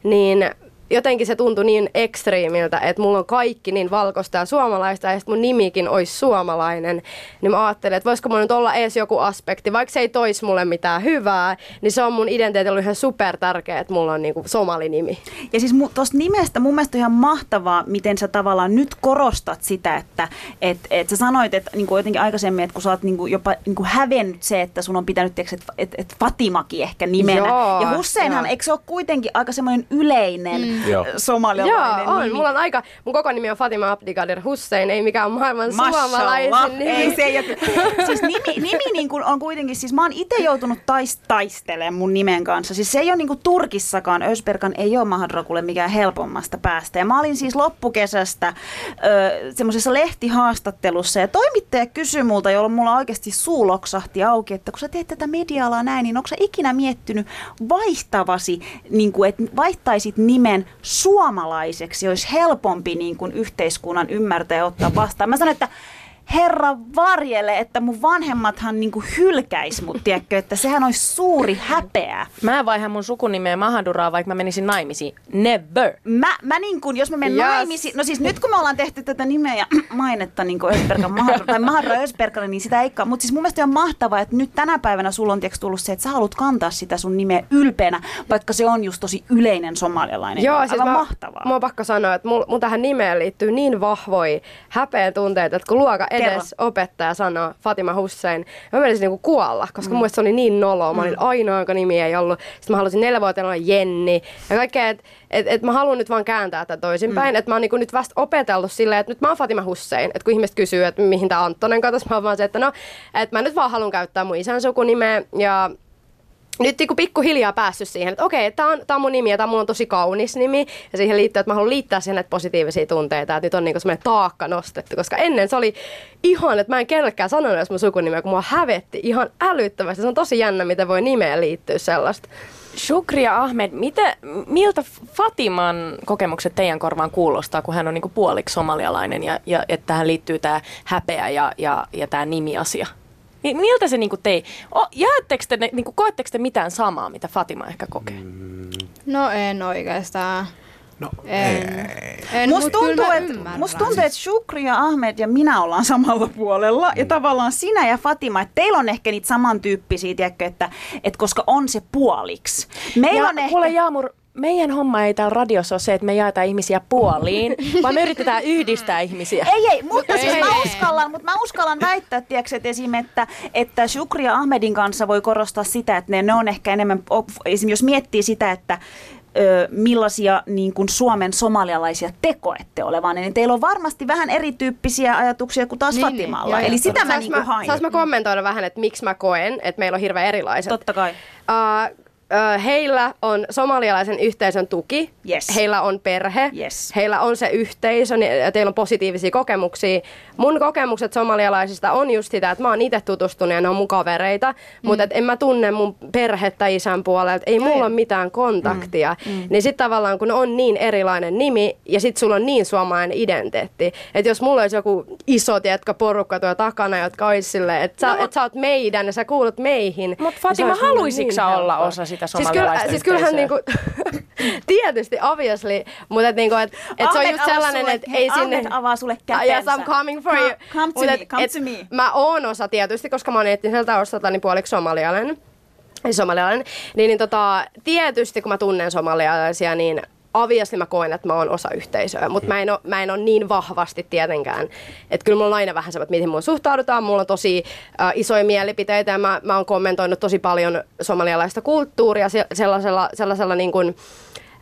niin jotenkin se tuntui niin ekstriimiltä, että mulla on kaikki niin valkoista ja suomalaista ja sitten mun nimikin olisi suomalainen. Niin mä ajattelin, että voisiko mulla nyt olla edes joku aspekti, vaikka se ei toisi mulle mitään hyvää, niin se on mun identiteetillä ihan super tärkeä, että mulla on niinku somalinimi. Ja siis tuosta nimestä mun mielestä on ihan mahtavaa, miten sä tavallaan nyt korostat sitä, että et, et sä sanoit, että niinku jotenkin aikaisemmin, että kun sä oot niinku jopa niinku hävennyt se, että sun on pitänyt, että et, et Fatimakin ehkä nimenä. Joo, ja Husseinhan, joo. eikö se ole kuitenkin aika semmoinen yleinen mm. Somalialainen Joo, on. nimi? Mulla on aika, mun koko nimi on Fatima Abdikadir Hussein, ei mikään maailman Mashallah. suomalaisin nimi. Ei se ei ole. Siis nimi, nimi niin kuin on kuitenkin, siis mä oon itse joutunut tais, taistelemaan mun nimen kanssa. Siis se ei ole niin kuin Turkissakaan, Ösperkan ei ole Mahadrakulle mikään helpommasta päästä. Ja mä olin siis loppukesästä ö, semmoisessa lehtihaastattelussa ja toimittaja kysyi multa, jolloin mulla oikeasti suu loksahti auki, että kun sä teet tätä media näin, niin onko sä ikinä miettinyt vaihtavasi, niin kuin, että vaihtaisit nimen suomalaiseksi, olisi helpompi niin kuin yhteiskunnan ymmärtää ja ottaa vastaan. Mä sanoin, että herra varjele, että mun vanhemmathan niinku hylkäis mut, tiedätkö, että sehän olisi suuri häpeä. Mä vaihan mun sukunimeä Mahaduraa, vaikka mä menisin naimisiin. Never. Mä, mä niin kuin, jos mä menen Yes. naimisiin, no siis nyt kun me ollaan tehty tätä nimeä ja mainetta niin kuin Ösperkan tai Mahadra Ösperkalle, niin sitä ei Mutta siis mun mielestä on mahtavaa, että nyt tänä päivänä sulla on tiiäks, tullut se, että sä haluat kantaa sitä sun nimeä ylpeänä, vaikka se on just tosi yleinen somalialainen. Joo, siis Aivan mä, mahtavaa. Mä oon pakko sanoa, että mun, mun tähän nimeen liittyy niin vahvoja häpeän tunteita, että kun luoka edes opettaja sanoo Fatima Hussein, mä menisin niinku kuolla, koska mm. mun se oli niin noloa. Mä olin ainoa, jonka nimi ei ollut. Sitten mä halusin neljävuotiaana olla Jenni. Ja kaikkea, että et, et mä haluan nyt vaan kääntää tätä toisinpäin. Mm. Että mä oon niinku nyt vasta opetellut silleen, että nyt mä oon Fatima Hussein. Että kun ihmiset kysyy, että mihin tää Anttonen katsoi, mä oon vaan se, että no, että mä nyt vaan haluan käyttää mun isän sukunimeä. Ja nyt niin pikkuhiljaa päässyt siihen, että okei, tämä on, tää on mun nimi ja tämä on tosi kaunis nimi. Ja siihen liittyy, että mä haluan liittää siihen näitä positiivisia tunteita, että nyt on niin semmoinen taakka nostettu. Koska ennen se oli ihan, että mä en kellekään sanonut edes mun sukunimeä, kun mua hävetti ihan älyttömästi. Se on tosi jännä, miten voi nimeen liittyä sellaista. Shukri ja Ahmed, mitä, miltä Fatiman kokemukset teidän korvaan kuulostaa, kun hän on niinku puoliksi somalialainen ja, ja että tähän liittyy tämä häpeä ja, ja, ja tämä nimiasia? Mi- Miltä se niinku tei? O, jäättekö te, niinku, koetteko te mitään samaa, mitä Fatima ehkä kokee? No en oikeastaan. No, En. ei. en Musta tuntuu, ymmärrän. musta tuntuu, että Shukri ja Ahmed ja minä ollaan samalla puolella. Ja tavallaan sinä ja Fatima, että teillä on ehkä niitä samantyyppisiä, tiedätkö, että, että koska on se puoliksi. Meillä ja on ehkä... kuule Jaamur, meidän homma ei täällä radiossa ole se, että me jaetaan ihmisiä puoliin, vaan me yritetään yhdistää ihmisiä. Ei, ei, mutta siis ei, mä uskallan, mutta mä uskallan väittää, tiedätkö, että esim. Että, että Shukri ja Ahmedin kanssa voi korostaa sitä, että ne, ne on ehkä enemmän, esim. jos miettii sitä, että ö, millaisia niin kuin Suomen somalialaisia te koette olevan, niin teillä on varmasti vähän erityyppisiä ajatuksia kuin taas Niin, Fatimalla. niin, Eli joo. sitä mä Saanko niin kuin hain. saanko mä kommentoida vähän, että miksi mä koen, että meillä on hirveän erilaiset? Totta kai. Uh, heillä on somalialaisen yhteisön tuki, Yes. heillä on perhe, Yes. heillä on se yhteisö niin- ja teillä on positiivisia kokemuksia. Mun kokemukset somalialaisista on just sitä, että mä oon itse tutustunut ja ne on mun kavereita, mm. mutta et en mä tunne mun perhettä isän puolelta, ei mulla ole mitään kontaktia. Mm. Niin sitten tavallaan kun on niin erilainen nimi ja sitten sulla on niin suomalainen identiteetti, että jos mulla olisi joku iso, tiedätkö, porukka tuo takana, jotka olisi silleen, että sä, No, et sä oot meidän ja sä kuulut meihin. Mut niin Fatima, mulle haluisitko sä olla osa sitä siis kyllä, somalialaista siis kyllähän niinku, tietysti, obviously, mutta et niinku, et, et se on Ahmed just sellainen, että ei Ahmed sinne... avaa sulle Ah, Yes, kätensä. I'm coming for Come- you. come to Mut me, et- come et to me. Mä oon osa tietysti, koska mä oon etniseltä taustaltani puoliksi somalialainen. Ei somalialainen. Niin, niin tota, tietysti kun mä tunnen somalialaisia, niin obviously mä koen, että mä oon osa yhteisöä, mutta mä en, oo, mä en ole niin vahvasti tietenkään. Että kyllä mulla on aina vähän se, että miten mulla suhtaudutaan. Mulla on tosi äh, isoja mielipiteitä ja mä, mä oon kommentoinut tosi paljon somalialaista kulttuuria se- sellaisella, sellaisella niin kuin,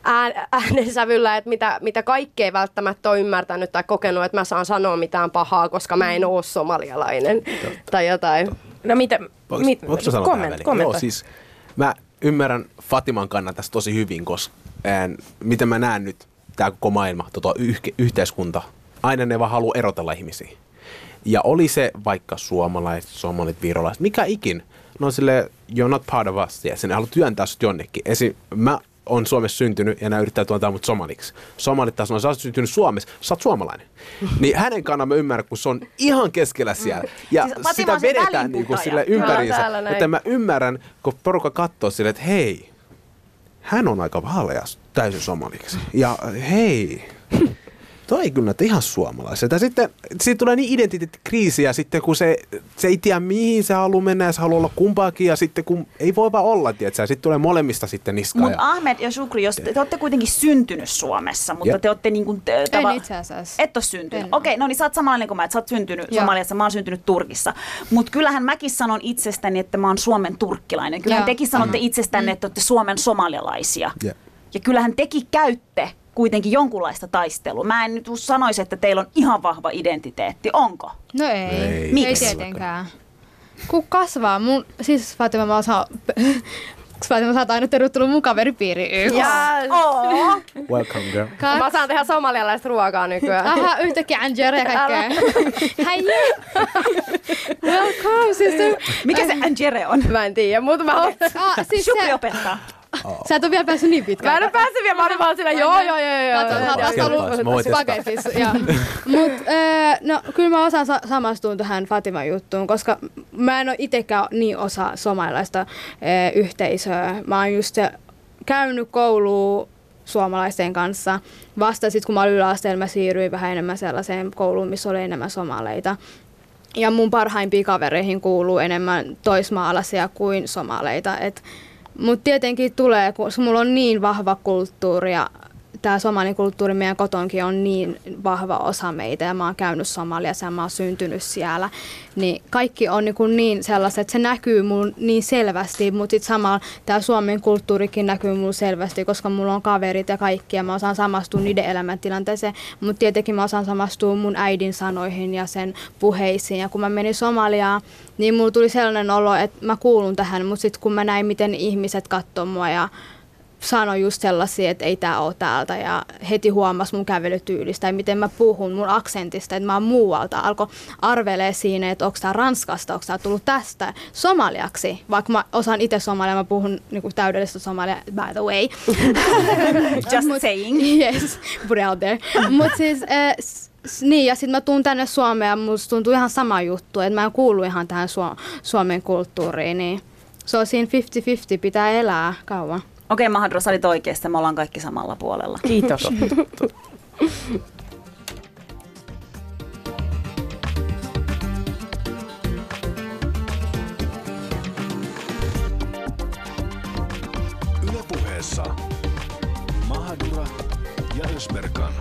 ään- äänensävyllä, että mitä, mitä kaikkea ei välttämättä ole ymmärtänyt tai kokenut, että mä saan sanoa mitään pahaa, koska mä en ole somalialainen tai jotain. No mitä? Voinko, mit, sanoa komment, kommentoi. Joo, siis mä ymmärrän Fatiman kannan tästä tosi hyvin, koska ään, miten mä näen nyt tämä koko maailma, tota, yh- yhteiskunta, aina ne vaan haluaa erotella ihmisiä. Ja oli se vaikka suomalaiset, somalit, virolaiset, mikä ikin, no sille you're not part of us, ja ne haluaa työntää sut jonnekin. Esim. mä on Suomessa syntynyt ja nämä yrittää tuontaa mut somaliksi. Somalit taas on, sä oot syntynyt Suomessa, sä oot suomalainen. Niin hänen kannan mä ymmärrän, kun se on ihan keskellä siellä. Ja Siis sitä vedetään niin kuin väliinputoaja. sille ympäriinsä. Että mä ymmärrän, kun porukka katsoo silleen, että hei, hän on aika vaalea täysin somaliksi. Ja hei, toi ei kyllä ihan suomalaiselta. Ja sitten siitä tulee niin identiteettikriisi ja sitten kun se, se ei tiedä mihin se haluaa mennä ja se haluaa olla kumpaakin ja sitten kun ei voi vaan olla, tiedätkö, ja sitten tulee molemmista sitten niskaa. Mutta ja, Ahmed ja Shukri, jos te, te olette kuitenkin syntynyt Suomessa, mutta Jep. te olette niin kuin... Te, En itse asiassa. Et ole syntynyt. En. Okei, no niin sä oot samanlainen kuin mä, että sä oot syntynyt Joo. Somaliassa, mä oon syntynyt Turkissa. Mutta kyllähän mäkin sanon itsestäni, että mä oon Suomen turkkilainen. Kyllähän Joo. tekin sanotte Mm. itsestänne, että olette Suomen somalialaisia. Jep. Ja kyllähän tekin käytte kuitenkin jonkunlaista taistelua. Mä en nyt sanoisi, että teillä on ihan vahva identiteetti. Onko? No ei, Ei. ei, Miksi? tietenkään. Kun kasvaa, mun, siis Fatima, mä osaan, Fatima, sä oot aina tervetullut mun kaveripiiriin YK. Yes. Oo. Welcome girl. Mä saan tehdä somalialaista ruokaa nykyään. Aha, yhtäkkiä Angera ja kaikkea. Hei! Welcome, sister. Mikä se Angere on? Mä en tiedä, mutta mä oon... Ah, siis Shukri se, opettaa. Sä et ole vielä päässyt niin Mä pitkään. en ole päässyt vielä, mä olin vaan sillä joo, joo, joo, joo. Kato, oot joo, vasta mä ollut joo. Mut äh, no, kyllä mä osaan sa- samastua tähän Fatiman juttuun, koska mä en ole itsekään niin osa somalilaista äh, yhteisöä. Mä oon just se, käynyt kouluun suomalaisten kanssa. Vasta sitten kun mä olin yläasteella, mä siirryin vähän enemmän sellaiseen kouluun, missä oli enemmän somaleita. Ja mun parhaimpiin kavereihin kuuluu enemmän toismaalaisia kuin somaleita. Mutta tietenkin tulee, kun mulla on niin vahva kulttuuri ja tämä somalikulttuuri meidän kotonkin on niin vahva osa meitä ja mä oon käynyt Somaliassa ja mä oon syntynyt siellä. Niin kaikki on niin, kuin niin sellaista, että se näkyy mun niin selvästi, mutta sitten samalla tämä Suomen kulttuurikin näkyy mulla selvästi, koska mulla on kaverit ja kaikki ja mä osaan samastua niiden elämäntilanteeseen, mutta tietenkin mä osaan samastua mun äidin sanoihin ja sen puheisiin. Ja kun mä menin Somaliaan, niin mulla tuli sellainen olo, että mä kuulun tähän, mutta sitten kun mä näin, miten ihmiset katsoo mua ja sanoi just sellaisia, että ei tämä ole täältä ja heti huomasi mun kävelytyylistä ja miten mä puhun mun aksentista, että mä oon muualta. Alkoi arvelee siinä, että onko tämä Ranskasta, onko tämä tullut tästä somaliaksi, vaikka mä osaan itse somalia, mä puhun niinku täydellistä somalia, by the way. Just saying. yes, put out there. Mutta siis, äh, niin, ja sitten mä tuun tänne Suomeen ja musta tuntuu ihan sama juttu, että mä en kuulu ihan tähän Su- Suomen kulttuuriin, niin se on siinä 50-50, pitää elää kauan. Okei, Mahadro, sä olit oikeassa. Me ollaan kaikki samalla puolella. Kiitos. Yle puheessa Mahadura ja Ösberkan.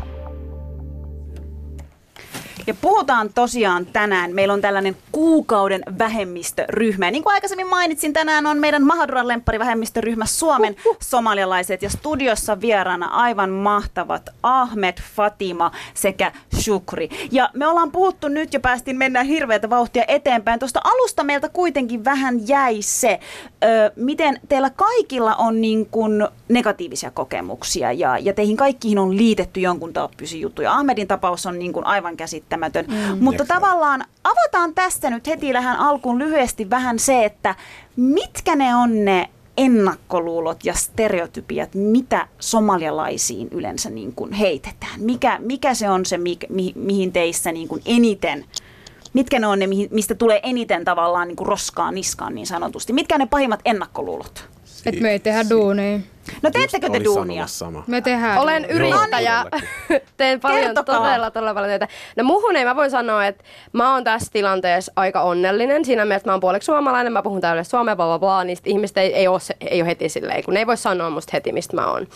Ja puhutaan tosiaan tänään, meillä on tällainen kuukauden vähemmistöryhmä. Ja niin kuin aikaisemmin mainitsin, tänään on meidän Mahaduran lempparivähemmistöryhmä Suomen somalialaiset ja studiossa vieraana aivan mahtavat Ahmed, Fatima sekä Shukri. Ja me ollaan puhuttu nyt jo päästiin mennä hirveätä vauhtia eteenpäin. Tuosta alusta meiltä kuitenkin vähän jäi se, ö, miten teillä kaikilla on niin kuin negatiivisia kokemuksia ja, ja teihin kaikkiin on liitetty jonkun tyyppisiä juttuja. Ahmedin tapaus on niin kuin aivan käsittämätön. Mm. Mutta Next tavallaan avataan tässä nyt heti lähän alkuun lyhyesti vähän se, että mitkä ne on ne ennakkoluulot ja stereotypiat, mitä somalialaisiin yleensä niin kuin heitetään? Mikä, mikä se on se, mi, mi, mihin teissä niin kuin eniten, mitkä ne on ne, mistä tulee eniten tavallaan niin kuin roskaa niskaan niin sanotusti? Mitkä ne pahimmat ennakkoluulot? Että me ei tehdä duunia. No teettekö te duunia? Sama. Me tehdään Olen yrittäjä, teen paljon, Kertokaa. todella, todella paljon töitä. No muhun ei, mä voin sanoa, että mä oon tässä tilanteessa aika onnellinen. Siinä mielessä, että mä oon puoleksi suomalainen, mä puhun täydellä suomea, bla bla bla, niin sit ihmiset ei, ei, ole, ei ole heti silleen, kun ne ei voi sanoa musta heti, mistä mä oon.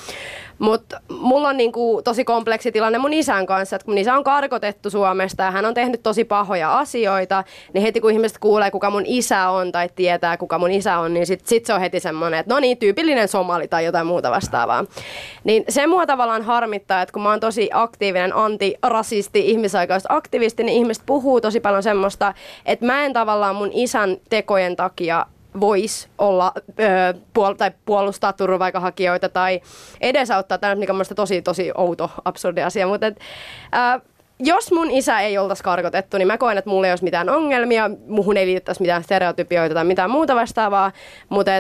Mutta mulla on niinku tosi kompleksi tilanne mun isän kanssa, että kun mun isä on karkotettu Suomesta ja hän on tehnyt tosi pahoja asioita, niin heti kun ihmiset kuulee, kuka mun isä on tai tietää, kuka mun isä on, niin sit, sit se on heti semmoinen, että no niin, tyypillinen somali tai jotain muuta vastaavaa. Niin se mua tavallaan harmittaa, että kun mä oon tosi aktiivinen antirasisti, ihmisoikeusaktivisti, niin ihmiset puhuu tosi paljon semmoista, että mä en tavallaan mun isän tekojen takia voisi olla ö, puol- tai puolustaa turvapaikanhakijoita tai edesauttaa. Tämä mikä on mielestäni tosi, tosi outo, absurdi asia, mutta et, ö, jos mun isä ei oltaisi karkotettu, niin mä koen, että mulla ei olisi mitään ongelmia, muhun ei liitettäisi mitään stereotypioita tai mitään muuta vastaavaa, mutta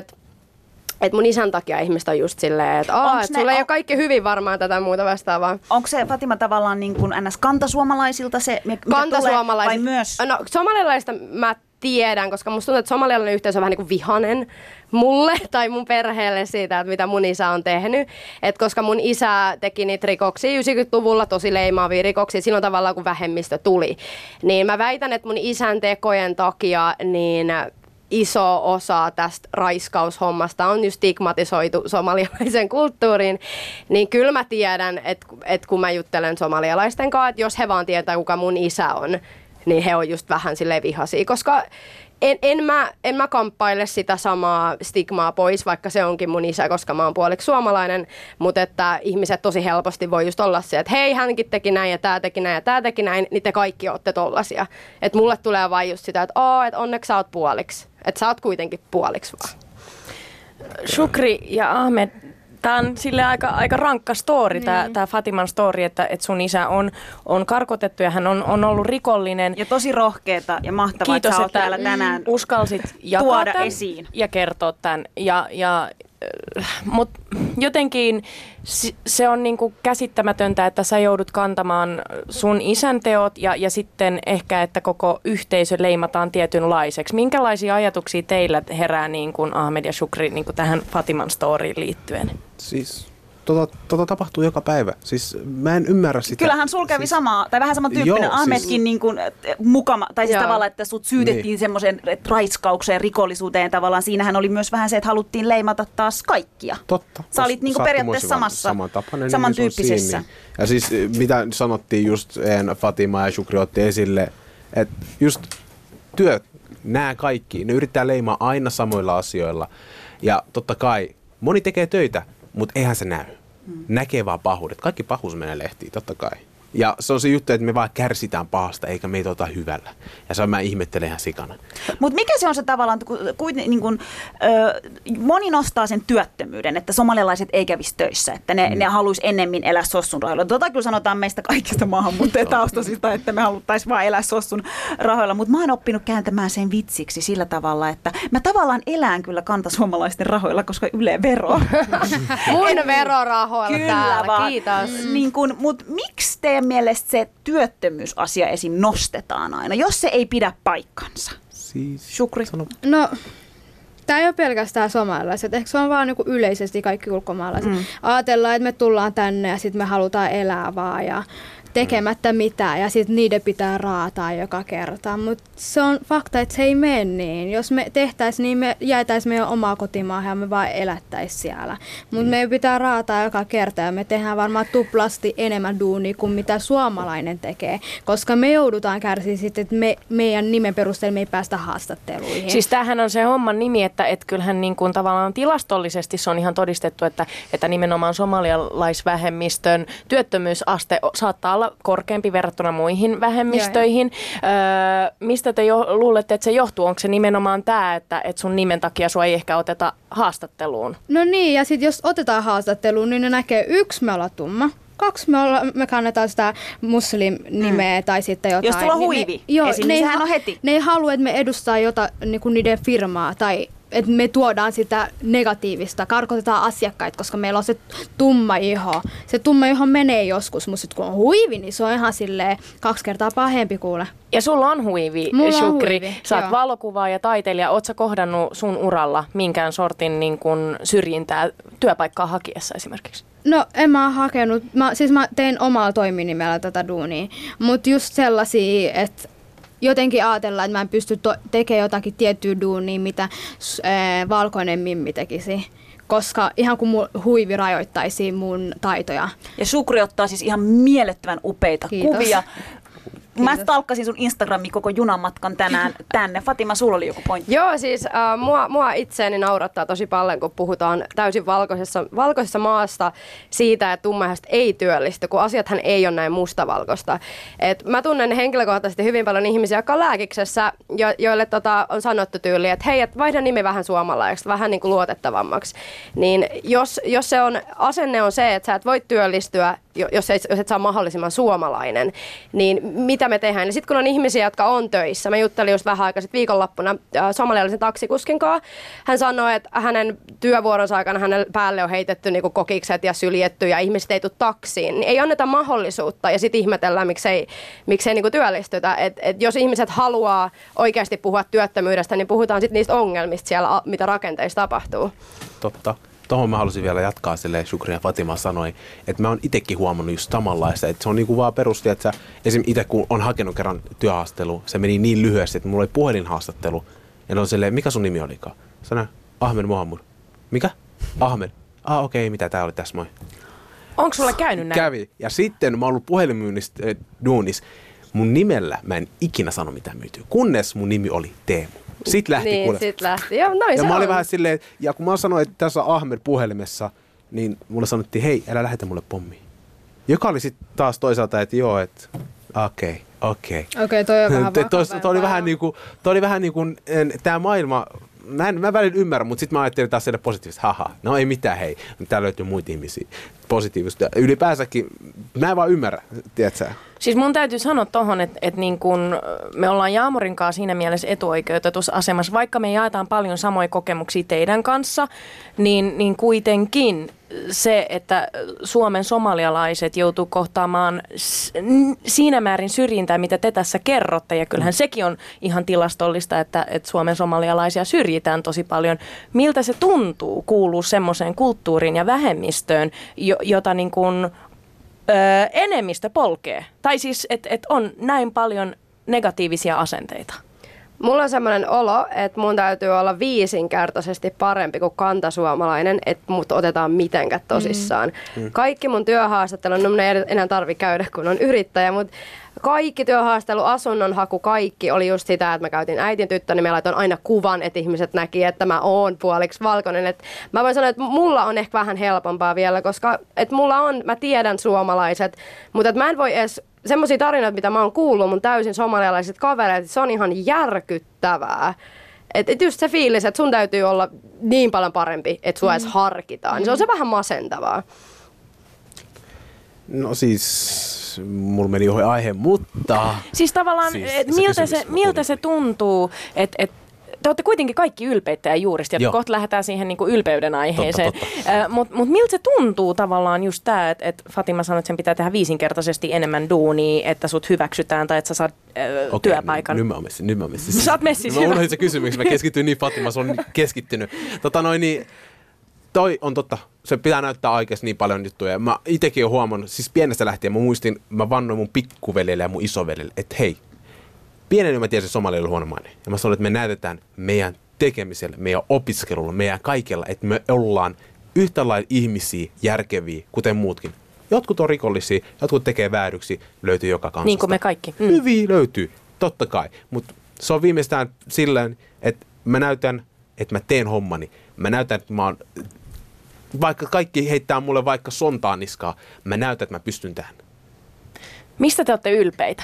et mun isän takia ihmiset on just silleen, että Aa, Onks et ne- sulla ei on- ole kaikki hyvin varmaan tätä muuta vastaavaa. Onko se Fatima tavallaan niin kuin ns. kantasuomalaisilta se, mikä tulee, vai myös? No somalialaista mä tiedän, koska musta tuntuu, että somalialainen yhteisö on vähän niin kuin vihanen mulle tai mun perheelle siitä, että mitä mun isä on tehnyt. Et koska mun isä teki niitä rikoksia 90-luvulla, tosi leimaavia rikoksia, silloin tavallaan kun vähemmistö tuli. Niin mä väitän, että mun isän tekojen takia niin iso osa tästä raiskaushommasta on just stigmatisoitu somalialaisen kulttuuriin, niin kyllä mä tiedän, että, että kun mä juttelen somalialaisten kanssa, että jos he vaan tietää, kuka mun isä on, niin he on just vähän sille vihaisia, koska en, en, mä, en mä kamppaile sitä samaa stigmaa pois, vaikka se onkin mun isä, koska mä oon puoliksi suomalainen, mutta että ihmiset tosi helposti voi just olla se, että hei, hänkin teki näin ja tää teki näin ja tää teki näin, niin te kaikki ootte tollasia. Että mulle tulee vain just sitä, että oo, että onneksi sä oot puoliksi. Että sä oot kuitenkin puoliksi vaan. Shukri ja Ahmed, tämä on sille aika, aika rankka story, niin. tämä Fatiman story, että, että sun isä on, on karkotettu ja hän on, on ollut rikollinen. Ja tosi rohkeeta ja mahtavaa, Kiitos, että että täällä tänään. uskalsit jakaa tuoda tämän esiin. ja kertoa tämän. Ja, ja, mutta jotenkin se on niinku käsittämätöntä, että sä joudut kantamaan sun isän teot ja, ja sitten ehkä, että koko yhteisö leimataan tietynlaiseksi. Minkälaisia ajatuksia teillä herää niin kuin Ahmed ja Shukri niin kuin tähän Fatiman storyin liittyen? Siis tota, tota tapahtuu joka päivä. Siis mä en ymmärrä sitä. Kyllähän sul kävi siis, samaa, tai vähän samantyyppinen Joo, Ahmetkin siis- niin kuin, mukama, tai siis Joo. tavallaan, että sut syytettiin Niin. semmoisen raiskaukseen, rikollisuuteen tavallaan. Siinähän oli myös vähän se, että haluttiin leimata taas kaikkia. Totta. Sä olit niinku periaatteessa samassa- samantapainen, niin samantyyppisessä. siinä. Ja siis eh, mitä sanottiin just en, Fatima ja Shukri otti esille, että just työt, nämä kaikki, ne yrittää leimaa aina samoilla asioilla. Ja totta kai, moni tekee töitä, mutta eihän se näy. Hmm. Näkee vaan pahuudet. Kaikki pahuus menee lehtiin, totta kai. Ja se on se juttu, että me vaan kärsitään pahasta, eikä meitä ota hyvällä. Ja se mä ihmettelen ihan sikana. Mutta mikä se on se tavallaan, kun, kun, niin kun, ö, moni nostaa sen työttömyyden, että somalialaiset ei kävisi töissä, että ne, mm. ne haluaisi ennemmin elää sossun rahoilla. Tota kyllä sanotaan meistä kaikista maahanmuuttajataustaisista, että me haluttaisiin vaan elää sossun rahoilla, mutta mä oon oppinut kääntämään sen vitsiksi sillä tavalla, että mä tavallaan elän kyllä kantasuomalaisten rahoilla, koska Yle vero. Mun verorahoilla Kyllä täällä, vaan. kiitos. Niin kun, mut miksi teidän mielestä se työttömyysasia esiin nostetaan aina, jos se ei pidä paikkansa? Siis, Shukri. Sano, No, tämä ei ole pelkästään somalaiset, ehkä se on vaan niinku yleisesti kaikki ulkomaalaiset. Mm. Ajatellaan, että me tullaan tänne ja sitten me halutaan elää vaan ja tekemättä mitään ja sitten niiden pitää raataa joka kerta. Mutta se on fakta, että se ei mene niin. Jos me tehtäisiin, niin me jäätäisiin meidän omaa kotimaahan ja me vaan elättäisiin siellä. Mutta meidän pitää raataa joka kerta ja me tehdään varmaan tuplasti enemmän duunia kuin mitä suomalainen tekee. Koska me joudutaan kärsiä sitten, että me, meidän nimen perusteella me ei päästä haastatteluihin. Siis tämähän on se homman nimi, että, että kyllähän niin kuin tavallaan tilastollisesti se on ihan todistettu, että, että nimenomaan somalialaisvähemmistön työttömyysaste saattaa olla korkeampi verrattuna muihin vähemmistöihin. Öö, mistä te jo, luulette, että se johtuu? Onko se nimenomaan tämä, että, että sun nimen takia sua ei ehkä oteta haastatteluun? No niin, ja sitten jos otetaan haastatteluun, niin ne näkee yksi, me ollaan tumma. Kaksi, me, olla, me kannetaan sitä muslim-nimeä mm. tai sitten jotain. Jos tulla niin huivi ne, joo, esiin, ne niin ei sehän ha- on heti. Ne ei halua, että me edustaa jota, niinku niiden firmaa tai että me tuodaan sitä negatiivista, karkotetaan asiakkaita, koska meillä on se tumma iho. Se tumma iho menee joskus, mutta sit kun on huivi, niin se on ihan silleen kaksi kertaa pahempi kuule. Ja sulla on huivi, Mulla on Shukri. huivi, Sä oot valokuvaa ja taiteilija. Oot sä kohdannut sun uralla minkään sortin niin kun syrjintää työpaikkaa hakiessa esimerkiksi? No en mä hakenut, mä, siis mä tein omalla toiminimellä tätä duunia, mutta just sellaisia, että jotenkin ajatellaan, että mä en pysty to- tekemään jotakin tiettyä duunia, mitä ee, valkoinen mimmi tekisi. Koska ihan kun mun huivi rajoittaisi mun taitoja. Ja Sukri ottaa siis ihan mielettömän upeita Kiitos. kuvia. Mä stalkkasin sun Instagrami koko junamatkan tänään tänne. Fatima, sulla oli joku pointti. Joo, siis äh, mua, mua itseäni naurattaa tosi paljon, kun puhutaan täysin valkoisessa, valkoisessa maasta siitä, että tummaihoiset ei työllisty, kun asiathan ei ole näin mustavalkoista. Et mä tunnen henkilökohtaisesti hyvin paljon ihmisiä, jotka on lääkiksessä, jo, joille tota, on sanottu tyyli, että hei, et vaihda nimi vähän suomalaiseksi, vähän niin kuin luotettavammaksi. Niin jos, jos se on, asenne on se, että sä et voi työllistyä, jo- jos et, jos et saa mahdollisimman suomalainen, niin mitä me tehdään? Ja sitten kun on ihmisiä, jotka on töissä, mä juttelin just vähän aikaa sitten viikonloppuna äh, somalialaisen taksikuskin kanssa. Hän sanoi, että hänen työvuoronsa aikana hänen päälle on heitetty niinku kokikset ja syljetty ja ihmiset ei tule taksiin. Niin ei anneta mahdollisuutta ja sitten ihmetellään, miksei, miksei niinku työllistytä. Et, et jos ihmiset haluaa oikeasti puhua työttömyydestä, niin puhutaan sitten niistä ongelmista siellä, mitä rakenteissa tapahtuu. Totta. Tuohon mä halusin vielä jatkaa silleen, Shukri ja Fatima sanoi, että mä oon itsekin huomannut just samanlaista, että se on niinku vaan perusti, että sä, esim. itse kun on hakenut kerran työhaastelu, se meni niin lyhyesti, että mulla oli puhelinhaastattelu, ja ne on silleen, mikä sun nimi olikaan? Sano, Ahmed Mohammud. Mikä? Ahmed. Ah okei, okay, mitä tää oli tässä moi. Onko sulla käynyt näin? Kävi. Ja sitten mä oon ollut puhelinmyynnistä äh, duunis. Mun nimellä mä en ikinä sano mitä myytyy, kunnes mun nimi oli Teemu. Sitten lähti niin, kuule. sit lähti. Joo, noin Ja se mä olin on. vähän silleen, ja kun mä sanoin, että tässä on Ahmed puhelimessa, niin mulle sanottiin, hei, älä lähetä mulle pommi. Joka oli sitten taas toisaalta, että joo, että okei, okay, okei. Okei, okay, toi on vähän Toi- toi- oli vähän niin kuin, toi oli vähän niin kuin, tämä maailma, mä en, mä välillä ymmärrän, mutta sitten mä ajattelin taas siellä positiivisesti, haha, no ei mitään hei, täällä löytyy muita ihmisiä positiivista. Ylipäänsäkin, mä en vaan ymmärrä, tiedätkö? Siis mun täytyy sanoa tohon, että, että niin kun me ollaan Jaamorin kanssa siinä mielessä etuoikeutetussa asemassa, vaikka me jaetaan paljon samoja kokemuksia teidän kanssa, niin, niin kuitenkin se, että Suomen somalialaiset joutuu kohtaamaan siinä määrin syrjintää, mitä te tässä kerrotte, ja kyllähän sekin on ihan tilastollista, että, että Suomen somalialaisia syrjitään tosi paljon. Miltä se tuntuu kuuluu semmoiseen kulttuuriin ja vähemmistöön, jo, jota niin kuin öö, enemmistö polkee. Tai siis, että et on näin paljon negatiivisia asenteita. Mulla on semmoinen olo, että mun täytyy olla viisinkertaisesti parempi kuin kantasuomalainen, että mut otetaan mitenkään tosissaan. Mm. Kaikki mun työhaastattelu, no mun ei enää tarvi käydä, kun on yrittäjä, mutta kaikki työhaastelu, asunnon haku, kaikki oli just sitä, että mä käytin äitin tyttö, niin mä laitoin aina kuvan, että ihmiset näki, että mä oon puoliksi valkoinen. Et mä voin sanoa, että mulla on ehkä vähän helpompaa vielä, koska et mulla on, mä tiedän suomalaiset, mutta mä en voi edes semmoisia tarinoita, mitä mä oon kuullut mun täysin somalialaiset kavereet, se on ihan järkyttävää. Et, et just se fiilis, että sun täytyy olla niin paljon parempi, että sua edes harkitaan. niin Se on se vähän masentavaa. No siis, mulla meni ohi aihe, mutta... Siis tavallaan, Siis et miltä, se, miltä se tuntuu, että et, te olette kuitenkin kaikki ylpeitä ja juuristi, että kohta lähdetään siihen niinku ylpeyden aiheeseen. Totta, Mutta mut miltä se tuntuu tavallaan just tämä, että et Fatima sanoi, että sen pitää tehdä viisinkertaisesti enemmän duunia, että sut hyväksytään tai että sä saat ö, Okei, työpaikan. Nyt, mä oon messissä, nyt mä oon messissä. Sä oot messissä, Mä unohdin se kysymys, mä keskityin niin Fatima, se on keskittynyt. Tota noin niin, toi on totta. Se pitää näyttää oikeasti niin paljon juttuja. Mä itekin olen huomannut, siis pienestä lähtien mä muistin, mä vannoin mun pikkuveljelle ja mun isoveljelle, että hei, pienen mä tiesin, että Somalia oli huono maine. Ja mä sanoin, että me näytetään meidän tekemisellä, meidän opiskelulla, meidän kaikella, että me ollaan yhtä lailla ihmisiä, järkeviä, kuten muutkin. Jotkut on rikollisia, jotkut tekee vääryksiä, löytyy joka kansasta. Niin kuin me kaikki. Mm. Hyviä löytyy, totta kai. Mutta se on viimeistään silleen, että mä näytän, että mä teen hommani. Mä näytän, että mä oon, vaikka kaikki heittää mulle vaikka sontaa niskaa, mä näytän, että mä pystyn tähän. Mistä te olette ylpeitä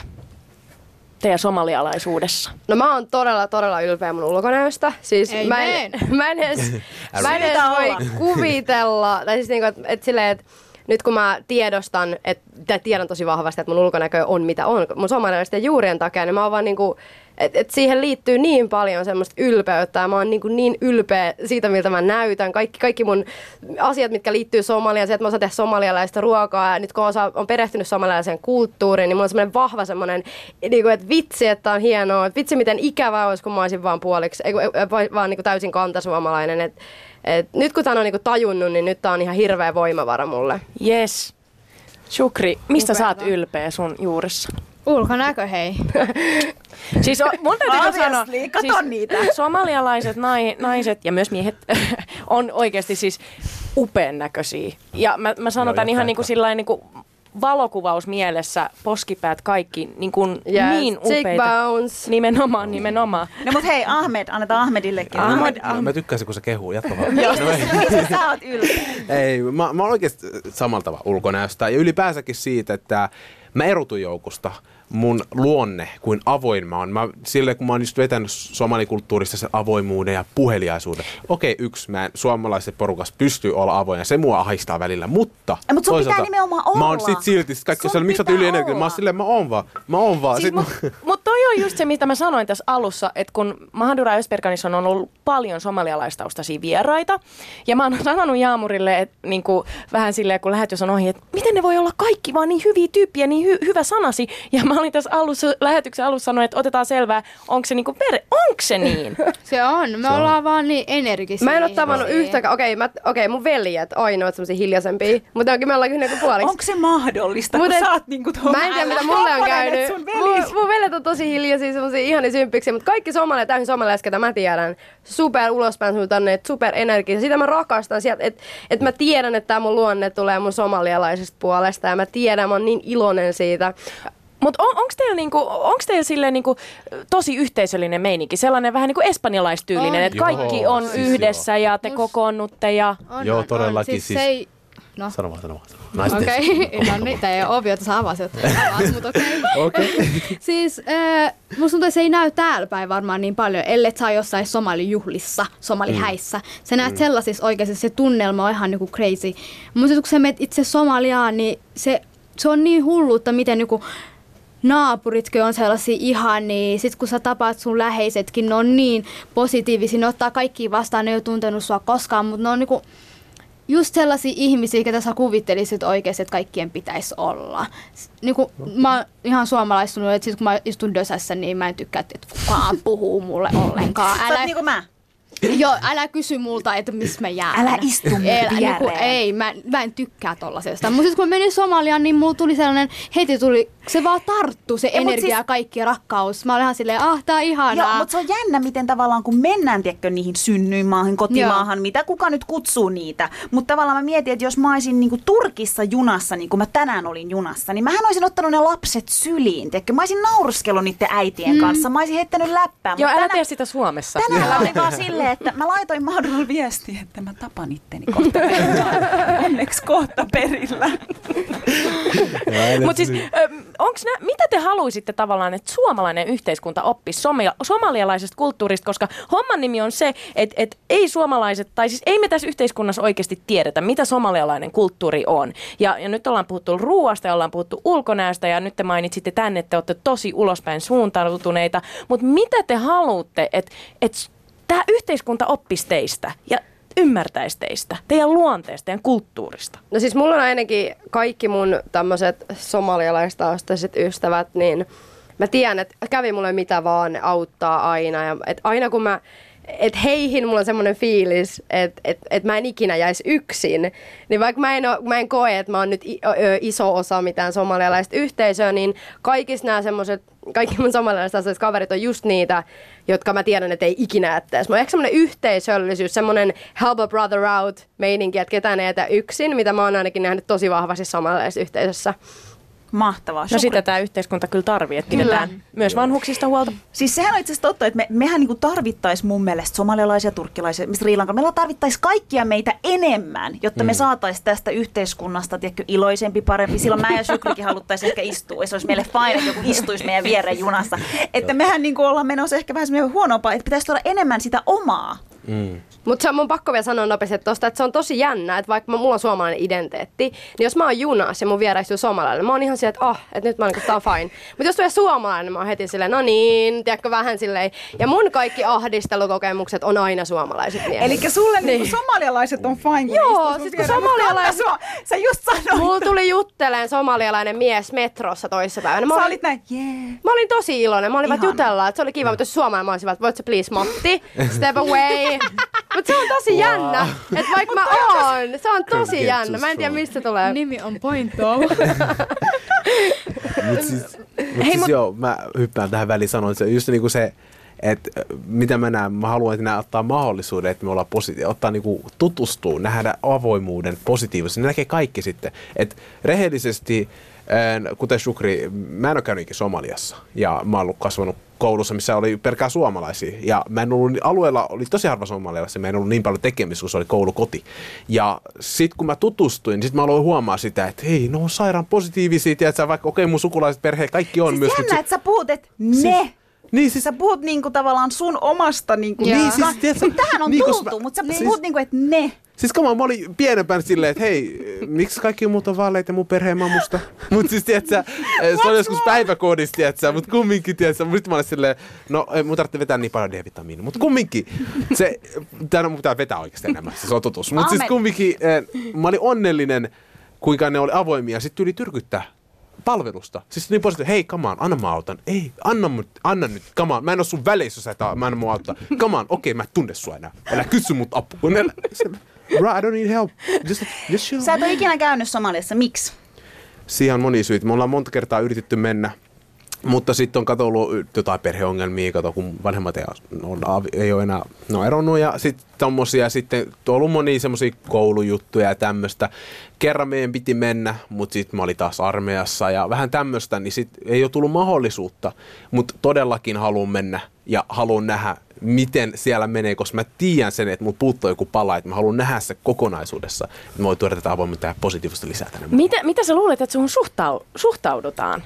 teidän somalialaisuudessa? No mä oon todella, todella ylpeä mun ulkonäöstä. Siis Ei mä en, meen. mä en edes, mä en edes voi kuvitella, tai siis niinku, että et silleen, että nyt kun mä tiedostan, että tiedän tosi vahvasti, että mun ulkonäkö on mitä on, mun somalialaisten juurien takia, niin mä oon vaan niinku, että et siihen liittyy niin paljon semmoista ylpeyttä ja mä oon niinku niin ylpeä siitä, miltä mä näytän. Kaikki, kaikki mun asiat, mitkä liittyy Somaliaan, se, että mä osaan tehdä somalialaista ruokaa ja nyt kun osa, on perehtynyt somalialaiseen kulttuuriin, niin mulla on semmoinen vahva semmoinen, niinku, että vitsi, että on hienoa, että vitsi, miten ikävää olisi, kun mä olisin vaan puoliksi, ei, vaan niinku täysin kantasuomalainen. Et, et nyt kun tämän on niinku tajunnut, niin nyt tää on ihan hirveä voimavara mulle. Yes. Shukri, mistä sä oot Upeata. ylpeä sun juurissa? Ulkonäkö, hei. Siis o- mun täytyy sanoa, siis niitä. somalialaiset nai, naiset ja myös miehet on oikeasti siis upean näköisiä. Ja mä, mä sanon No, tämän ihan niin kuin sillain niin kuin valokuvaus mielessä, poskipäät kaikki niin, kuin Yes, niin upeita. Nimenomaan, nimenomaan. No mut hei, Ahmed, annetaan Ahmedillekin. Ahmed, Mä, mä tykkäsin, kun se kehuu. Jatka vaan. No ei. Sä oot ylpeä? Ei, mä, mä oon oikeasti samalla tavalla ulkonäöstä ja ylipäänsäkin siitä, että mä erotun joukosta mun luonne, kuin avoin mä oon. Mä, sille, kun mä oon just vetänyt somalikulttuurista sen avoimuuden ja puheliaisuuden. Okei, yksi, mä en suomalaisessa porukassa pystyy olla avoin ja se mua ahistaa välillä, mutta Ja, mut sun pitää nimenomaan Mä oon olla. sit silti, sit kaikki on miksi sä pitää ylienerginen? Mä oon olla. silleen, mä oon vaan, mä oon vaan. Siis Sit Mutta mä- mut toi on just se, mitä mä sanoin tässä alussa, että kun Mahadura Ösperkanissa on ollut paljon somalialaistaustaisia vieraita, ja mä oon sanonut Jaamurille, että niinku, vähän silleen, kun lähetys on ohi, että miten ne voi olla kaikki vaan niin hyviä tyyppiä, niin hy- hyvä sanasi. Ja mä olin tässä alussa, lähetyksen alussa sanonut, että otetaan selvää, onko se niinku per, onko se niin? Se on. Me ollaan vaan niin energisiä. Mä en ole tavannut ihmisiä. yhtäkään, okei, mä, okei mun veljet ainoat semmosia hiljaisempia, mutta onkin me ollaan kyllä niinku puoliksi. Onko se mahdollista, Mut kun sä oot niinku tuo Mä en tiedä, mitä mulle on käynyt. Mun, mun veljet on tosi hiljaisia, semmosia ihania symppiksi, mutta kaikki somalialaiset, täysin somalialaiset, ketä mä tiedän, super ulospäin suuntannut, super energisia. Sitä mä rakastan sieltä, että et mä tiedän, että tämä mun luonne tulee mun somalialaisesta puolesta ja mä tiedän, mä oon niin iloinen siitä. Mutta on, onko teillä, niinku, onks teillä silleen niinku, tosi yhteisöllinen meininki, sellainen vähän niinku espanjalaistyylinen, että kaikki Joo, on siis yhdessä ja te Must- kokoonnutte ja... On, Joo, on, todellakin On. Siis, siis- se ei... No. Sano vaan, sano vaan. Naisten Okei, okay. no niin, tää ei ole ovio, että sä avasit. Mutta okei. Okei. Siis äh, musta tuntuu, että se ei näy täällä päin varmaan niin paljon, ellei sä oot jossain somalijuhlissa, somalihäissä. Sä näet mm. sellaisissa oikeasti, se tunnelma on ihan niinku crazy. Mutta kun sä menet itse Somaliaan, niin se, se on niin hulluutta, miten niinku naapuritkin on sellaisia ihania. Sitten kun sä tapaat sun läheisetkin, ne on niin positiivisia, ne ottaa kaikki vastaan, ne ei ole tuntenut sua koskaan, mutta ne on niinku just sellaisia ihmisiä, ketä sä kuvittelisit oikeasti, että kaikkien pitäisi olla. Niinku, mä oon ihan suomalaistunut, että sit kun mä istun dösässä, niin mä en tykkää, että kukaan puhuu mulle ollenkaan. Sä oot Älä, niinku mä. Joo, älä kysy multa, että missä mä jään. Älä istu mun Älä, niinku, viereen. ei, mä, mä en tykkää tollasesta. Mutta sitten kun mä menin Somaliaan, niin mulla tuli sellainen, heti tuli, se vaan tarttu se Ja energia siis- kaikki rakkaus. Mä olin ihan silleen, ah, tää on ihanaa. Joo, mutta se on jännä, miten tavallaan kun mennään tiedätkö, niihin synnyinmaahan, kotimaahan, mitä kuka nyt kutsuu niitä. Mutta tavallaan mä mietin, että jos mä olisin niinku Turkissa junassa, niin kuin mä tänään olin junassa, niin mähän olisin ottanut ne lapset syliin. Tiedätkö? Mä olisin nauruskellut niiden äitien mm. kanssa, mä olisin heittänyt läppää. Joo, älä tänä- tee sitä Suomessa. Tänään oli vaan silleen, että mä laitoin Madrulle viestiä, että mä tapan itteni kohta perillä. Onneksi kohta perillä. Mutta siis, ö, onks nä, mitä te haluaisitte tavallaan, että suomalainen yhteiskunta oppisi somia, somalialaisesta kulttuurista, koska homman nimi on se, että et ei suomalaiset, tai siis ei me tässä yhteiskunnassa oikeasti tiedetä, mitä somalialainen kulttuuri on. Ja, ja nyt ollaan puhuttu ruoasta ja ollaan puhuttu ulkonäöstä ja nyt te mainitsitte tänne, että te olette tosi ulospäin suuntautuneita, mutta mitä te haluatte, että et tämä yhteiskunta oppisi teistä ja ymmärtäisi teistä, teidän luonteesta, teidän kulttuurista? No siis mulla on ainakin kaikki mun tämmöiset somalialaistaustaiset ystävät, niin mä tiedän, että kävi mulle mitä vaan, ne auttaa aina. Ja et aina kun mä et heihin mulla on semmoinen fiilis, että et, et mä en ikinä jäisi yksin. Niin vaikka mä en, oo, mä en koe, että mä oon nyt iso osa mitään somalialaista yhteisöä, niin kaikissa nämä semmoiset, kaikki mun somalialaiset kaverit on just niitä, jotka mä tiedän, että ei ikinä jättäisi. Mulla on ehkä semmoinen yhteisöllisyys, semmoinen help a brother out meininki, että ketään ei jätä yksin, mitä mä oon ainakin nähnyt tosi vahvasti somalialaisessa yhteisössä. Mahtavaa. No sitä tämä yhteiskunta kyllä tarvii, että pidetään myös vanhuksista huolta. Siis sehän on itse asiassa totta, että me, mehän niinku tarvittaisiin mun mielestä somalialaisia, turkkilaisia, Sri Lankan. Meillä tarvittaisiin kaikkia meitä enemmän, jotta me saataisiin tästä yhteiskunnasta tiedätkö, iloisempi, parempi. Silloin mä ja Shukrikin haluttaisiin ehkä istua. Ja se olisi meille fine, että joku istuisi meidän viereen junassa. Että mehän niinku ollaan menossa ehkä vähän semmoinen huonompaa, että pitäisi tuoda enemmän sitä omaa. Mm. Mutta se on mun pakko vielä sanoa nopeasti tosta, että se on tosi jännä, että vaikka mulla on suomalainen identiteetti, niin jos mä oon junassa ja mun vieressä istuu suomalainen, mä oon ihan silleen, että oh, että nyt mä oon, tää on fine. Mutta jos tulee suomalainen, niin mä oon heti silleen, no niin, tiedätkö vähän silleen. Ja mun kaikki ahdistelukokemukset on aina suomalaiset miehet. Eli sulle niin. Niin. somalialaiset on fine. kun Joo, sit kun viereen, mut somalialaiset- sua- Sä just sanoit. Mulla tuli jutteleen somalialainen mies metrossa toissa päivänä. Mä Sä olin, olit näin, yeah. mä olin tosi iloinen. Mä olin vaan jutella, että se oli kiva, mutta jos suomalainen mä olisin vaan, että voit sä please Matti, step away. Mutta se on tosi jännä, että vaikka mä oon, se on tosi jännä. Mä en tiedä mistä tulee. Nimi on Pointo. Mut siis, mut siis joo, mä hyppään tähän väliin sanoin, että se just niinku se, että mitä mä näen, mä haluan, että nämä ottaa mahdollisuuden, että me ollaan positi- ottaa niinku tutustua, nähdä avoimuuden positiivisesti. Ne näkee kaikki sitten. Että rehellisesti, kuten Shukri, mä en ole käynyt Somaliassa ja mä oon ollut kasvanut koulussa, missä oli pelkää suomalaisia. Ja mä en ollut, alueella oli tosi harva somalialaisia, mä en ollut niin paljon tekemistä, kun se oli koulukoti. Ja sit kun mä tutustuin, sit mä aloin huomaa sitä, että hei, no on sairaan positiivisia, tiedätkö, vaikka okei, mun sukulaiset perhe, kaikki on Siis myös. jännä, että sä puhut, että ne. Niin siis Sä puhut niinku tavallaan sun omasta niinku... Niin, siis, tiedätkö, tähän on niin, niin, tultu, mä- mutta sä siis- puhut niinku, että ne. Siis on, mä olin pienempään silleen, että hei, miksi kaikki muut on vaaleita mun perheen mamusta? Mut siis tiedätkö, se oli joskus päiväkodissa, tiedätkö, mut kumminkin, tiedätkö, nyt mä olin silleen, no ei, mun tarvitsee vetää niin paljon D-vitamiinia, mut kumminkin, se, täällä mun pitää vetää oikeasti enemmän, se on totuus. Mut siis kumminkin, eh, mä olin onnellinen, kuinka ne oli avoimia, sitten tuli tyrkyttää palvelusta. Siis niin positiivisesti, hei, come on, anna mä autan. Ei, anna, mut, anna nyt, come on. Mä en oo sun väleissä, jos sä et mä en mua auttaa. Come on, okei, mä en tunne sua enää. Älä kysy mut apua. Kun älä, Bro, I don't need help. Just, just chill. Sä et ole ikinä käynyt Somaliassa. Miksi? Siihen on moni syitä. Me ollaan monta kertaa yritetty mennä, mutta sitten on kato ollut jotain perheongelmia, kato kun vanhemmat ei, on, ei ole enää no, eronnut ja sitten tommosia, sitten on ollut monia semmosia koulujuttuja ja tämmöistä. Kerran meidän piti mennä, mutta sitten mä olin taas armeijassa ja vähän tämmöistä, niin sit ei ole tullut mahdollisuutta, mutta todellakin haluan mennä ja haluan nähdä, miten siellä menee, koska mä tiedän sen, että mulla puuttuu joku pala, että mä haluan nähdä se kokonaisuudessa, että mä voin tuoda tätä avoimuutta ja positiivista lisää tänne. Mitä, mitä sä luulet, että suhun suhtau- suhtaudutaan?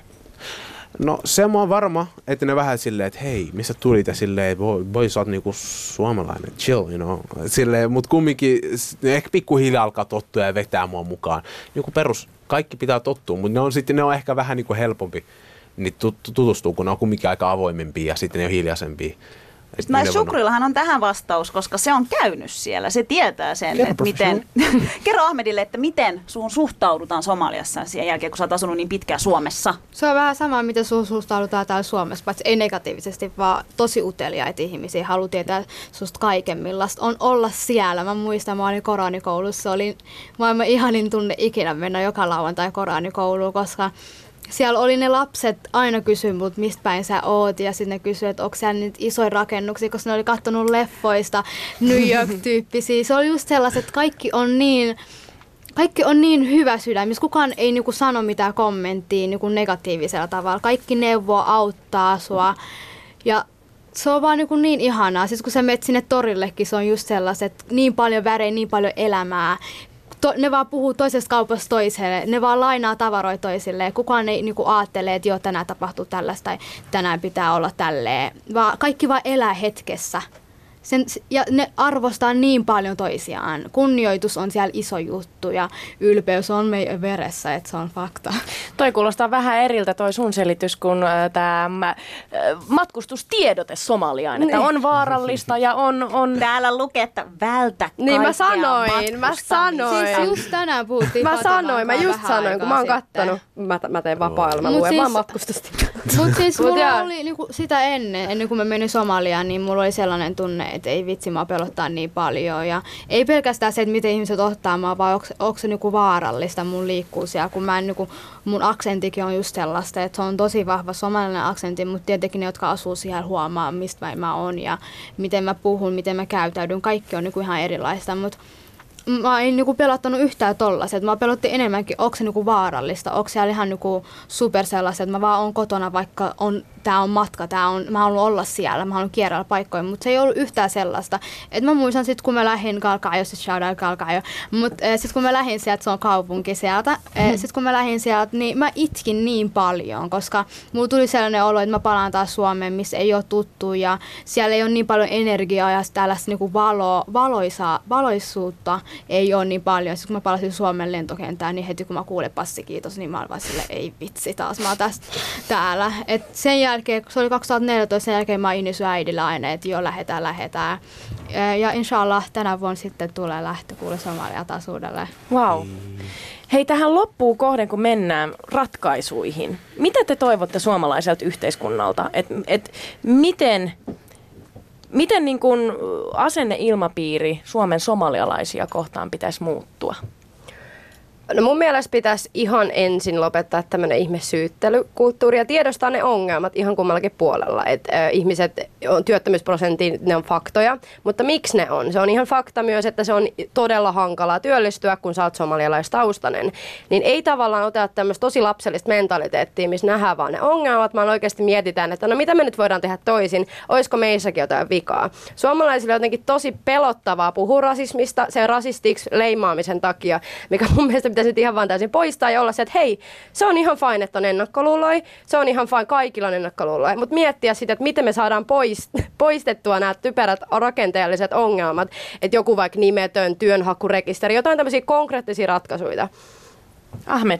No se mä oon varma, että ne vähän silleen, että hei, missä tulit ja silleen, että voi, voi sä oot niinku suomalainen, chill, you know. Silleen, mut kumminkin ehkä pikkuhiljaa alkaa tottua ja vetää mua mukaan. Niinku perus, kaikki pitää tottua, mutta ne on sitten ne on ehkä vähän niinku helpompi niin tut- tutustuu, kun ne on kumminkin aika avoimempia ja sitten ne on hiljaisempia. Voi- Shukrillahan on tähän vastaus, koska se on käynyt siellä. Se tietää sen, Kerro, että miten... Kerro Ahmedille, että miten suun suhtaudutaan Somaliassa sen jälkeen, kun sä oot asunut niin pitkään Suomessa. Se on vähän sama, miten sun suhtaudutaan täällä Suomessa, paitsi ei negatiivisesti, vaan tosi uteliaita ihmisiä. Haluaa tietää susta kaiken, millaista on olla siellä. Mä muistan, mä olin koranikoulussa, oli maailman ihanin tunne ikinä mennä joka lauantai koranikouluun, koska siellä oli ne lapset aina kysyi mut, mistä päin sä oot, ja sitten ne kysyi, että onko siellä niitä isoja rakennuksia, koska ne oli kattonut leffoista, New York-tyyppisiä. Se oli just sellaiset, että kaikki on niin kaikki on niin hyvä sydämis. Kukaan ei niinku sano mitään kommenttia niinku negatiivisella tavalla. Kaikki neuvoo, auttaa sua. Ja se on vaan niinku niin ihanaa. Siis kun sä menet sinne torillekin, se on just sellaiset, niin paljon värejä, niin paljon elämää. To, ne vaan puhuu toisesta kaupasta toiselle, ne vaan lainaa tavaroita toisille. Kukaan ei niinku ajattele, että joo, tänään tapahtuu tällaista tai tänään pitää olla tälleen. Vaan kaikki vaan elää hetkessä. Sen, ja ne arvostaa niin paljon toisiaan. Kunnioitus on siellä iso juttu ja ylpeys on meidän veressä, että se on fakta. Toi kuulostaa vähän eriltä toi sun selitys kuin tämä matkustustiedote Somaliaan, että Niin. on vaarallista ja on... on Täällä lukee, että vältä Niin mä sanoin, mä sanoin. Siis just tänään puhuttiin Mä sanoin, mä just sanoin, kun mä oon kattonut. Mä, mä teen vapaa mä Mut luen siis- vaan matkustusta. Mutta siis Mut mulla oli niinku sitä ennen, ennen kuin mä menin Somaliaan, niin mulla oli sellainen tunne, että ei vitsi, mä pelottaa niin paljon. Ja ei pelkästään se, että miten ihmiset ottaa mua, vaan onko, se niinku vaarallista mun liikkuu siellä, kun mä en, niinku, mun aksentikin on just sellaista, että se on tosi vahva somalainen aksentti, mutta tietenkin ne, jotka asuu siellä huomaa, mistä mä oon ja miten mä puhun, miten mä käytäydyn, kaikki on niinku ihan erilaista, mutta mä en niinku pelottanut yhtään tollaset. Mä pelotti enemmänkin, onko se niinku vaarallista, onko siellä ihan niinku super sellaista, että mä vaan on kotona, vaikka on tämä on matka, tää on, mä haluan olla siellä, mä haluan kierrellä paikkoja, mutta se ei ollut yhtään sellaista. Et mä muistan sitten, kun mä lähdin Kalkaajo, sit shout out Kalkaajo, mutta äh, sitten kun mä lähdin sieltä, se on kaupunki sieltä, äh, sitten kun mä lähdin sieltä, niin mä itkin niin paljon, koska mulla tuli sellainen olo, että mä palaan taas Suomeen, missä ei ole tuttu ja siellä ei ole niin paljon energiaa ja tällaista niinku valo, valoisa, valoisuutta ei ole niin paljon. Sitten kun mä palasin Suomen lentokentään, niin heti kun mä kuulin passi kiitos, niin mä olin vaan sille, ei vitsi taas, mä oon tästä täällä. Et sen jälkeen jälkeen, se oli 2014, sen jälkeen mä innisyin äidillä aina, että jo lähetään, lähetään. Ja inshallah tänä vuonna sitten tulee lähtö kuule Somalia taas uudelleen. Wow. Hei, tähän loppuu kohden, kun mennään ratkaisuihin. Mitä te toivotte suomalaiselta yhteiskunnalta? Et, et miten miten niin kun asenneilmapiiri Suomen somalialaisia kohtaan pitäisi muuttua? No mun mielestä pitäisi ihan ensin lopettaa tämmöinen ihmesyyttelykulttuuri ja tiedostaa ne ongelmat ihan kummallakin puolella. Että äh, ihmiset on työttömyysprosentti, ne on faktoja, mutta miksi ne on? Se on ihan fakta myös, että se on todella hankalaa työllistyä, kun sä oot somalialaistaustainen. Niin ei tavallaan oteta tämmöistä tosi lapsellista mentaliteettia, missä nähdään vaan ne ongelmat, vaan oikeasti mietitään, että no mitä me nyt voidaan tehdä toisin, olisiko meissäkin jotain vikaa. Suomalaisille on jotenkin tosi pelottavaa puhua rasismista, se rasistiksi leimaamisen takia, mikä mun mielestä pitäisi nyt ihan vaan täysin poistaa ja olla se, että hei, se on ihan fine, että on ennakkoluuloi, se on ihan fine, kaikilla on ennakkoluuloi, mutta miettiä sitä, että miten me saadaan pois, poistettua nämä typerät rakenteelliset ongelmat, että joku vaikka nimetön työnhakurekisteri, jotain tämmöisiä konkreettisia ratkaisuja. Ahmed.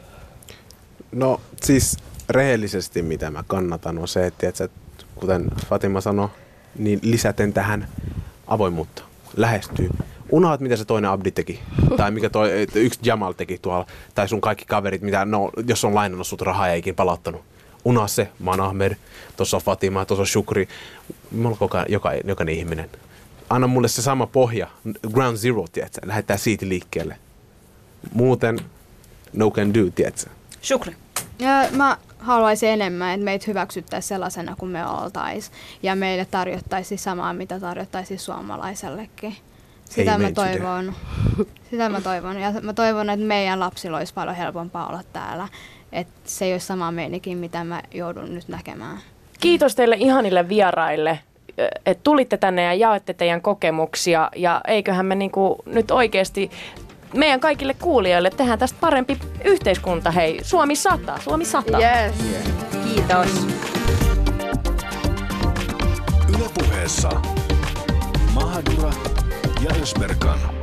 No siis rehellisesti mitä mä kannatan on se, että, että kuten Fatima sanoi, niin lisäten tähän avoimuutta, lähestyy unohat, mitä se toinen Abdi teki. tai mikä toi, yksi Jamal teki tuolla. Tai sun kaikki kaverit, mitä, no, jos on lainannut sut rahaa ja ikin palauttanut. Unoha se, mä oon Ahmed, tuossa on Fatima, tuossa on Shukri. Mä oon joka, joka, jokainen ihminen. Anna mulle se sama pohja, ground zero, tiedätkö? Lähdetään siitä liikkeelle. Muuten no can do, tiedätkö? Shukri. Ja mä haluaisin enemmän, että meitä hyväksyttäisiin sellaisena kuin me oltaisiin. Ja meille tarjottaisiin samaa, mitä tarjottaisiin suomalaisellekin. Sitä mä toivon. Sitä mä toivon. Ja mä toivon, että meidän lapsilla olisi paljon helpompaa olla täällä. Että se ei ole sama meinikin, mitä mä joudun nyt näkemään. Kiitos teille ihanille vieraille, että tulitte tänne ja jaette teidän kokemuksia. Ja eiköhän me niinku nyt oikeasti meidän kaikille kuulijoille tehdään tästä parempi yhteiskunta. Hei, Suomi sataa, Suomi sataa. Yes. Yeah. Kiitos. Ylepuheessa Mahadura ja Ösberkan.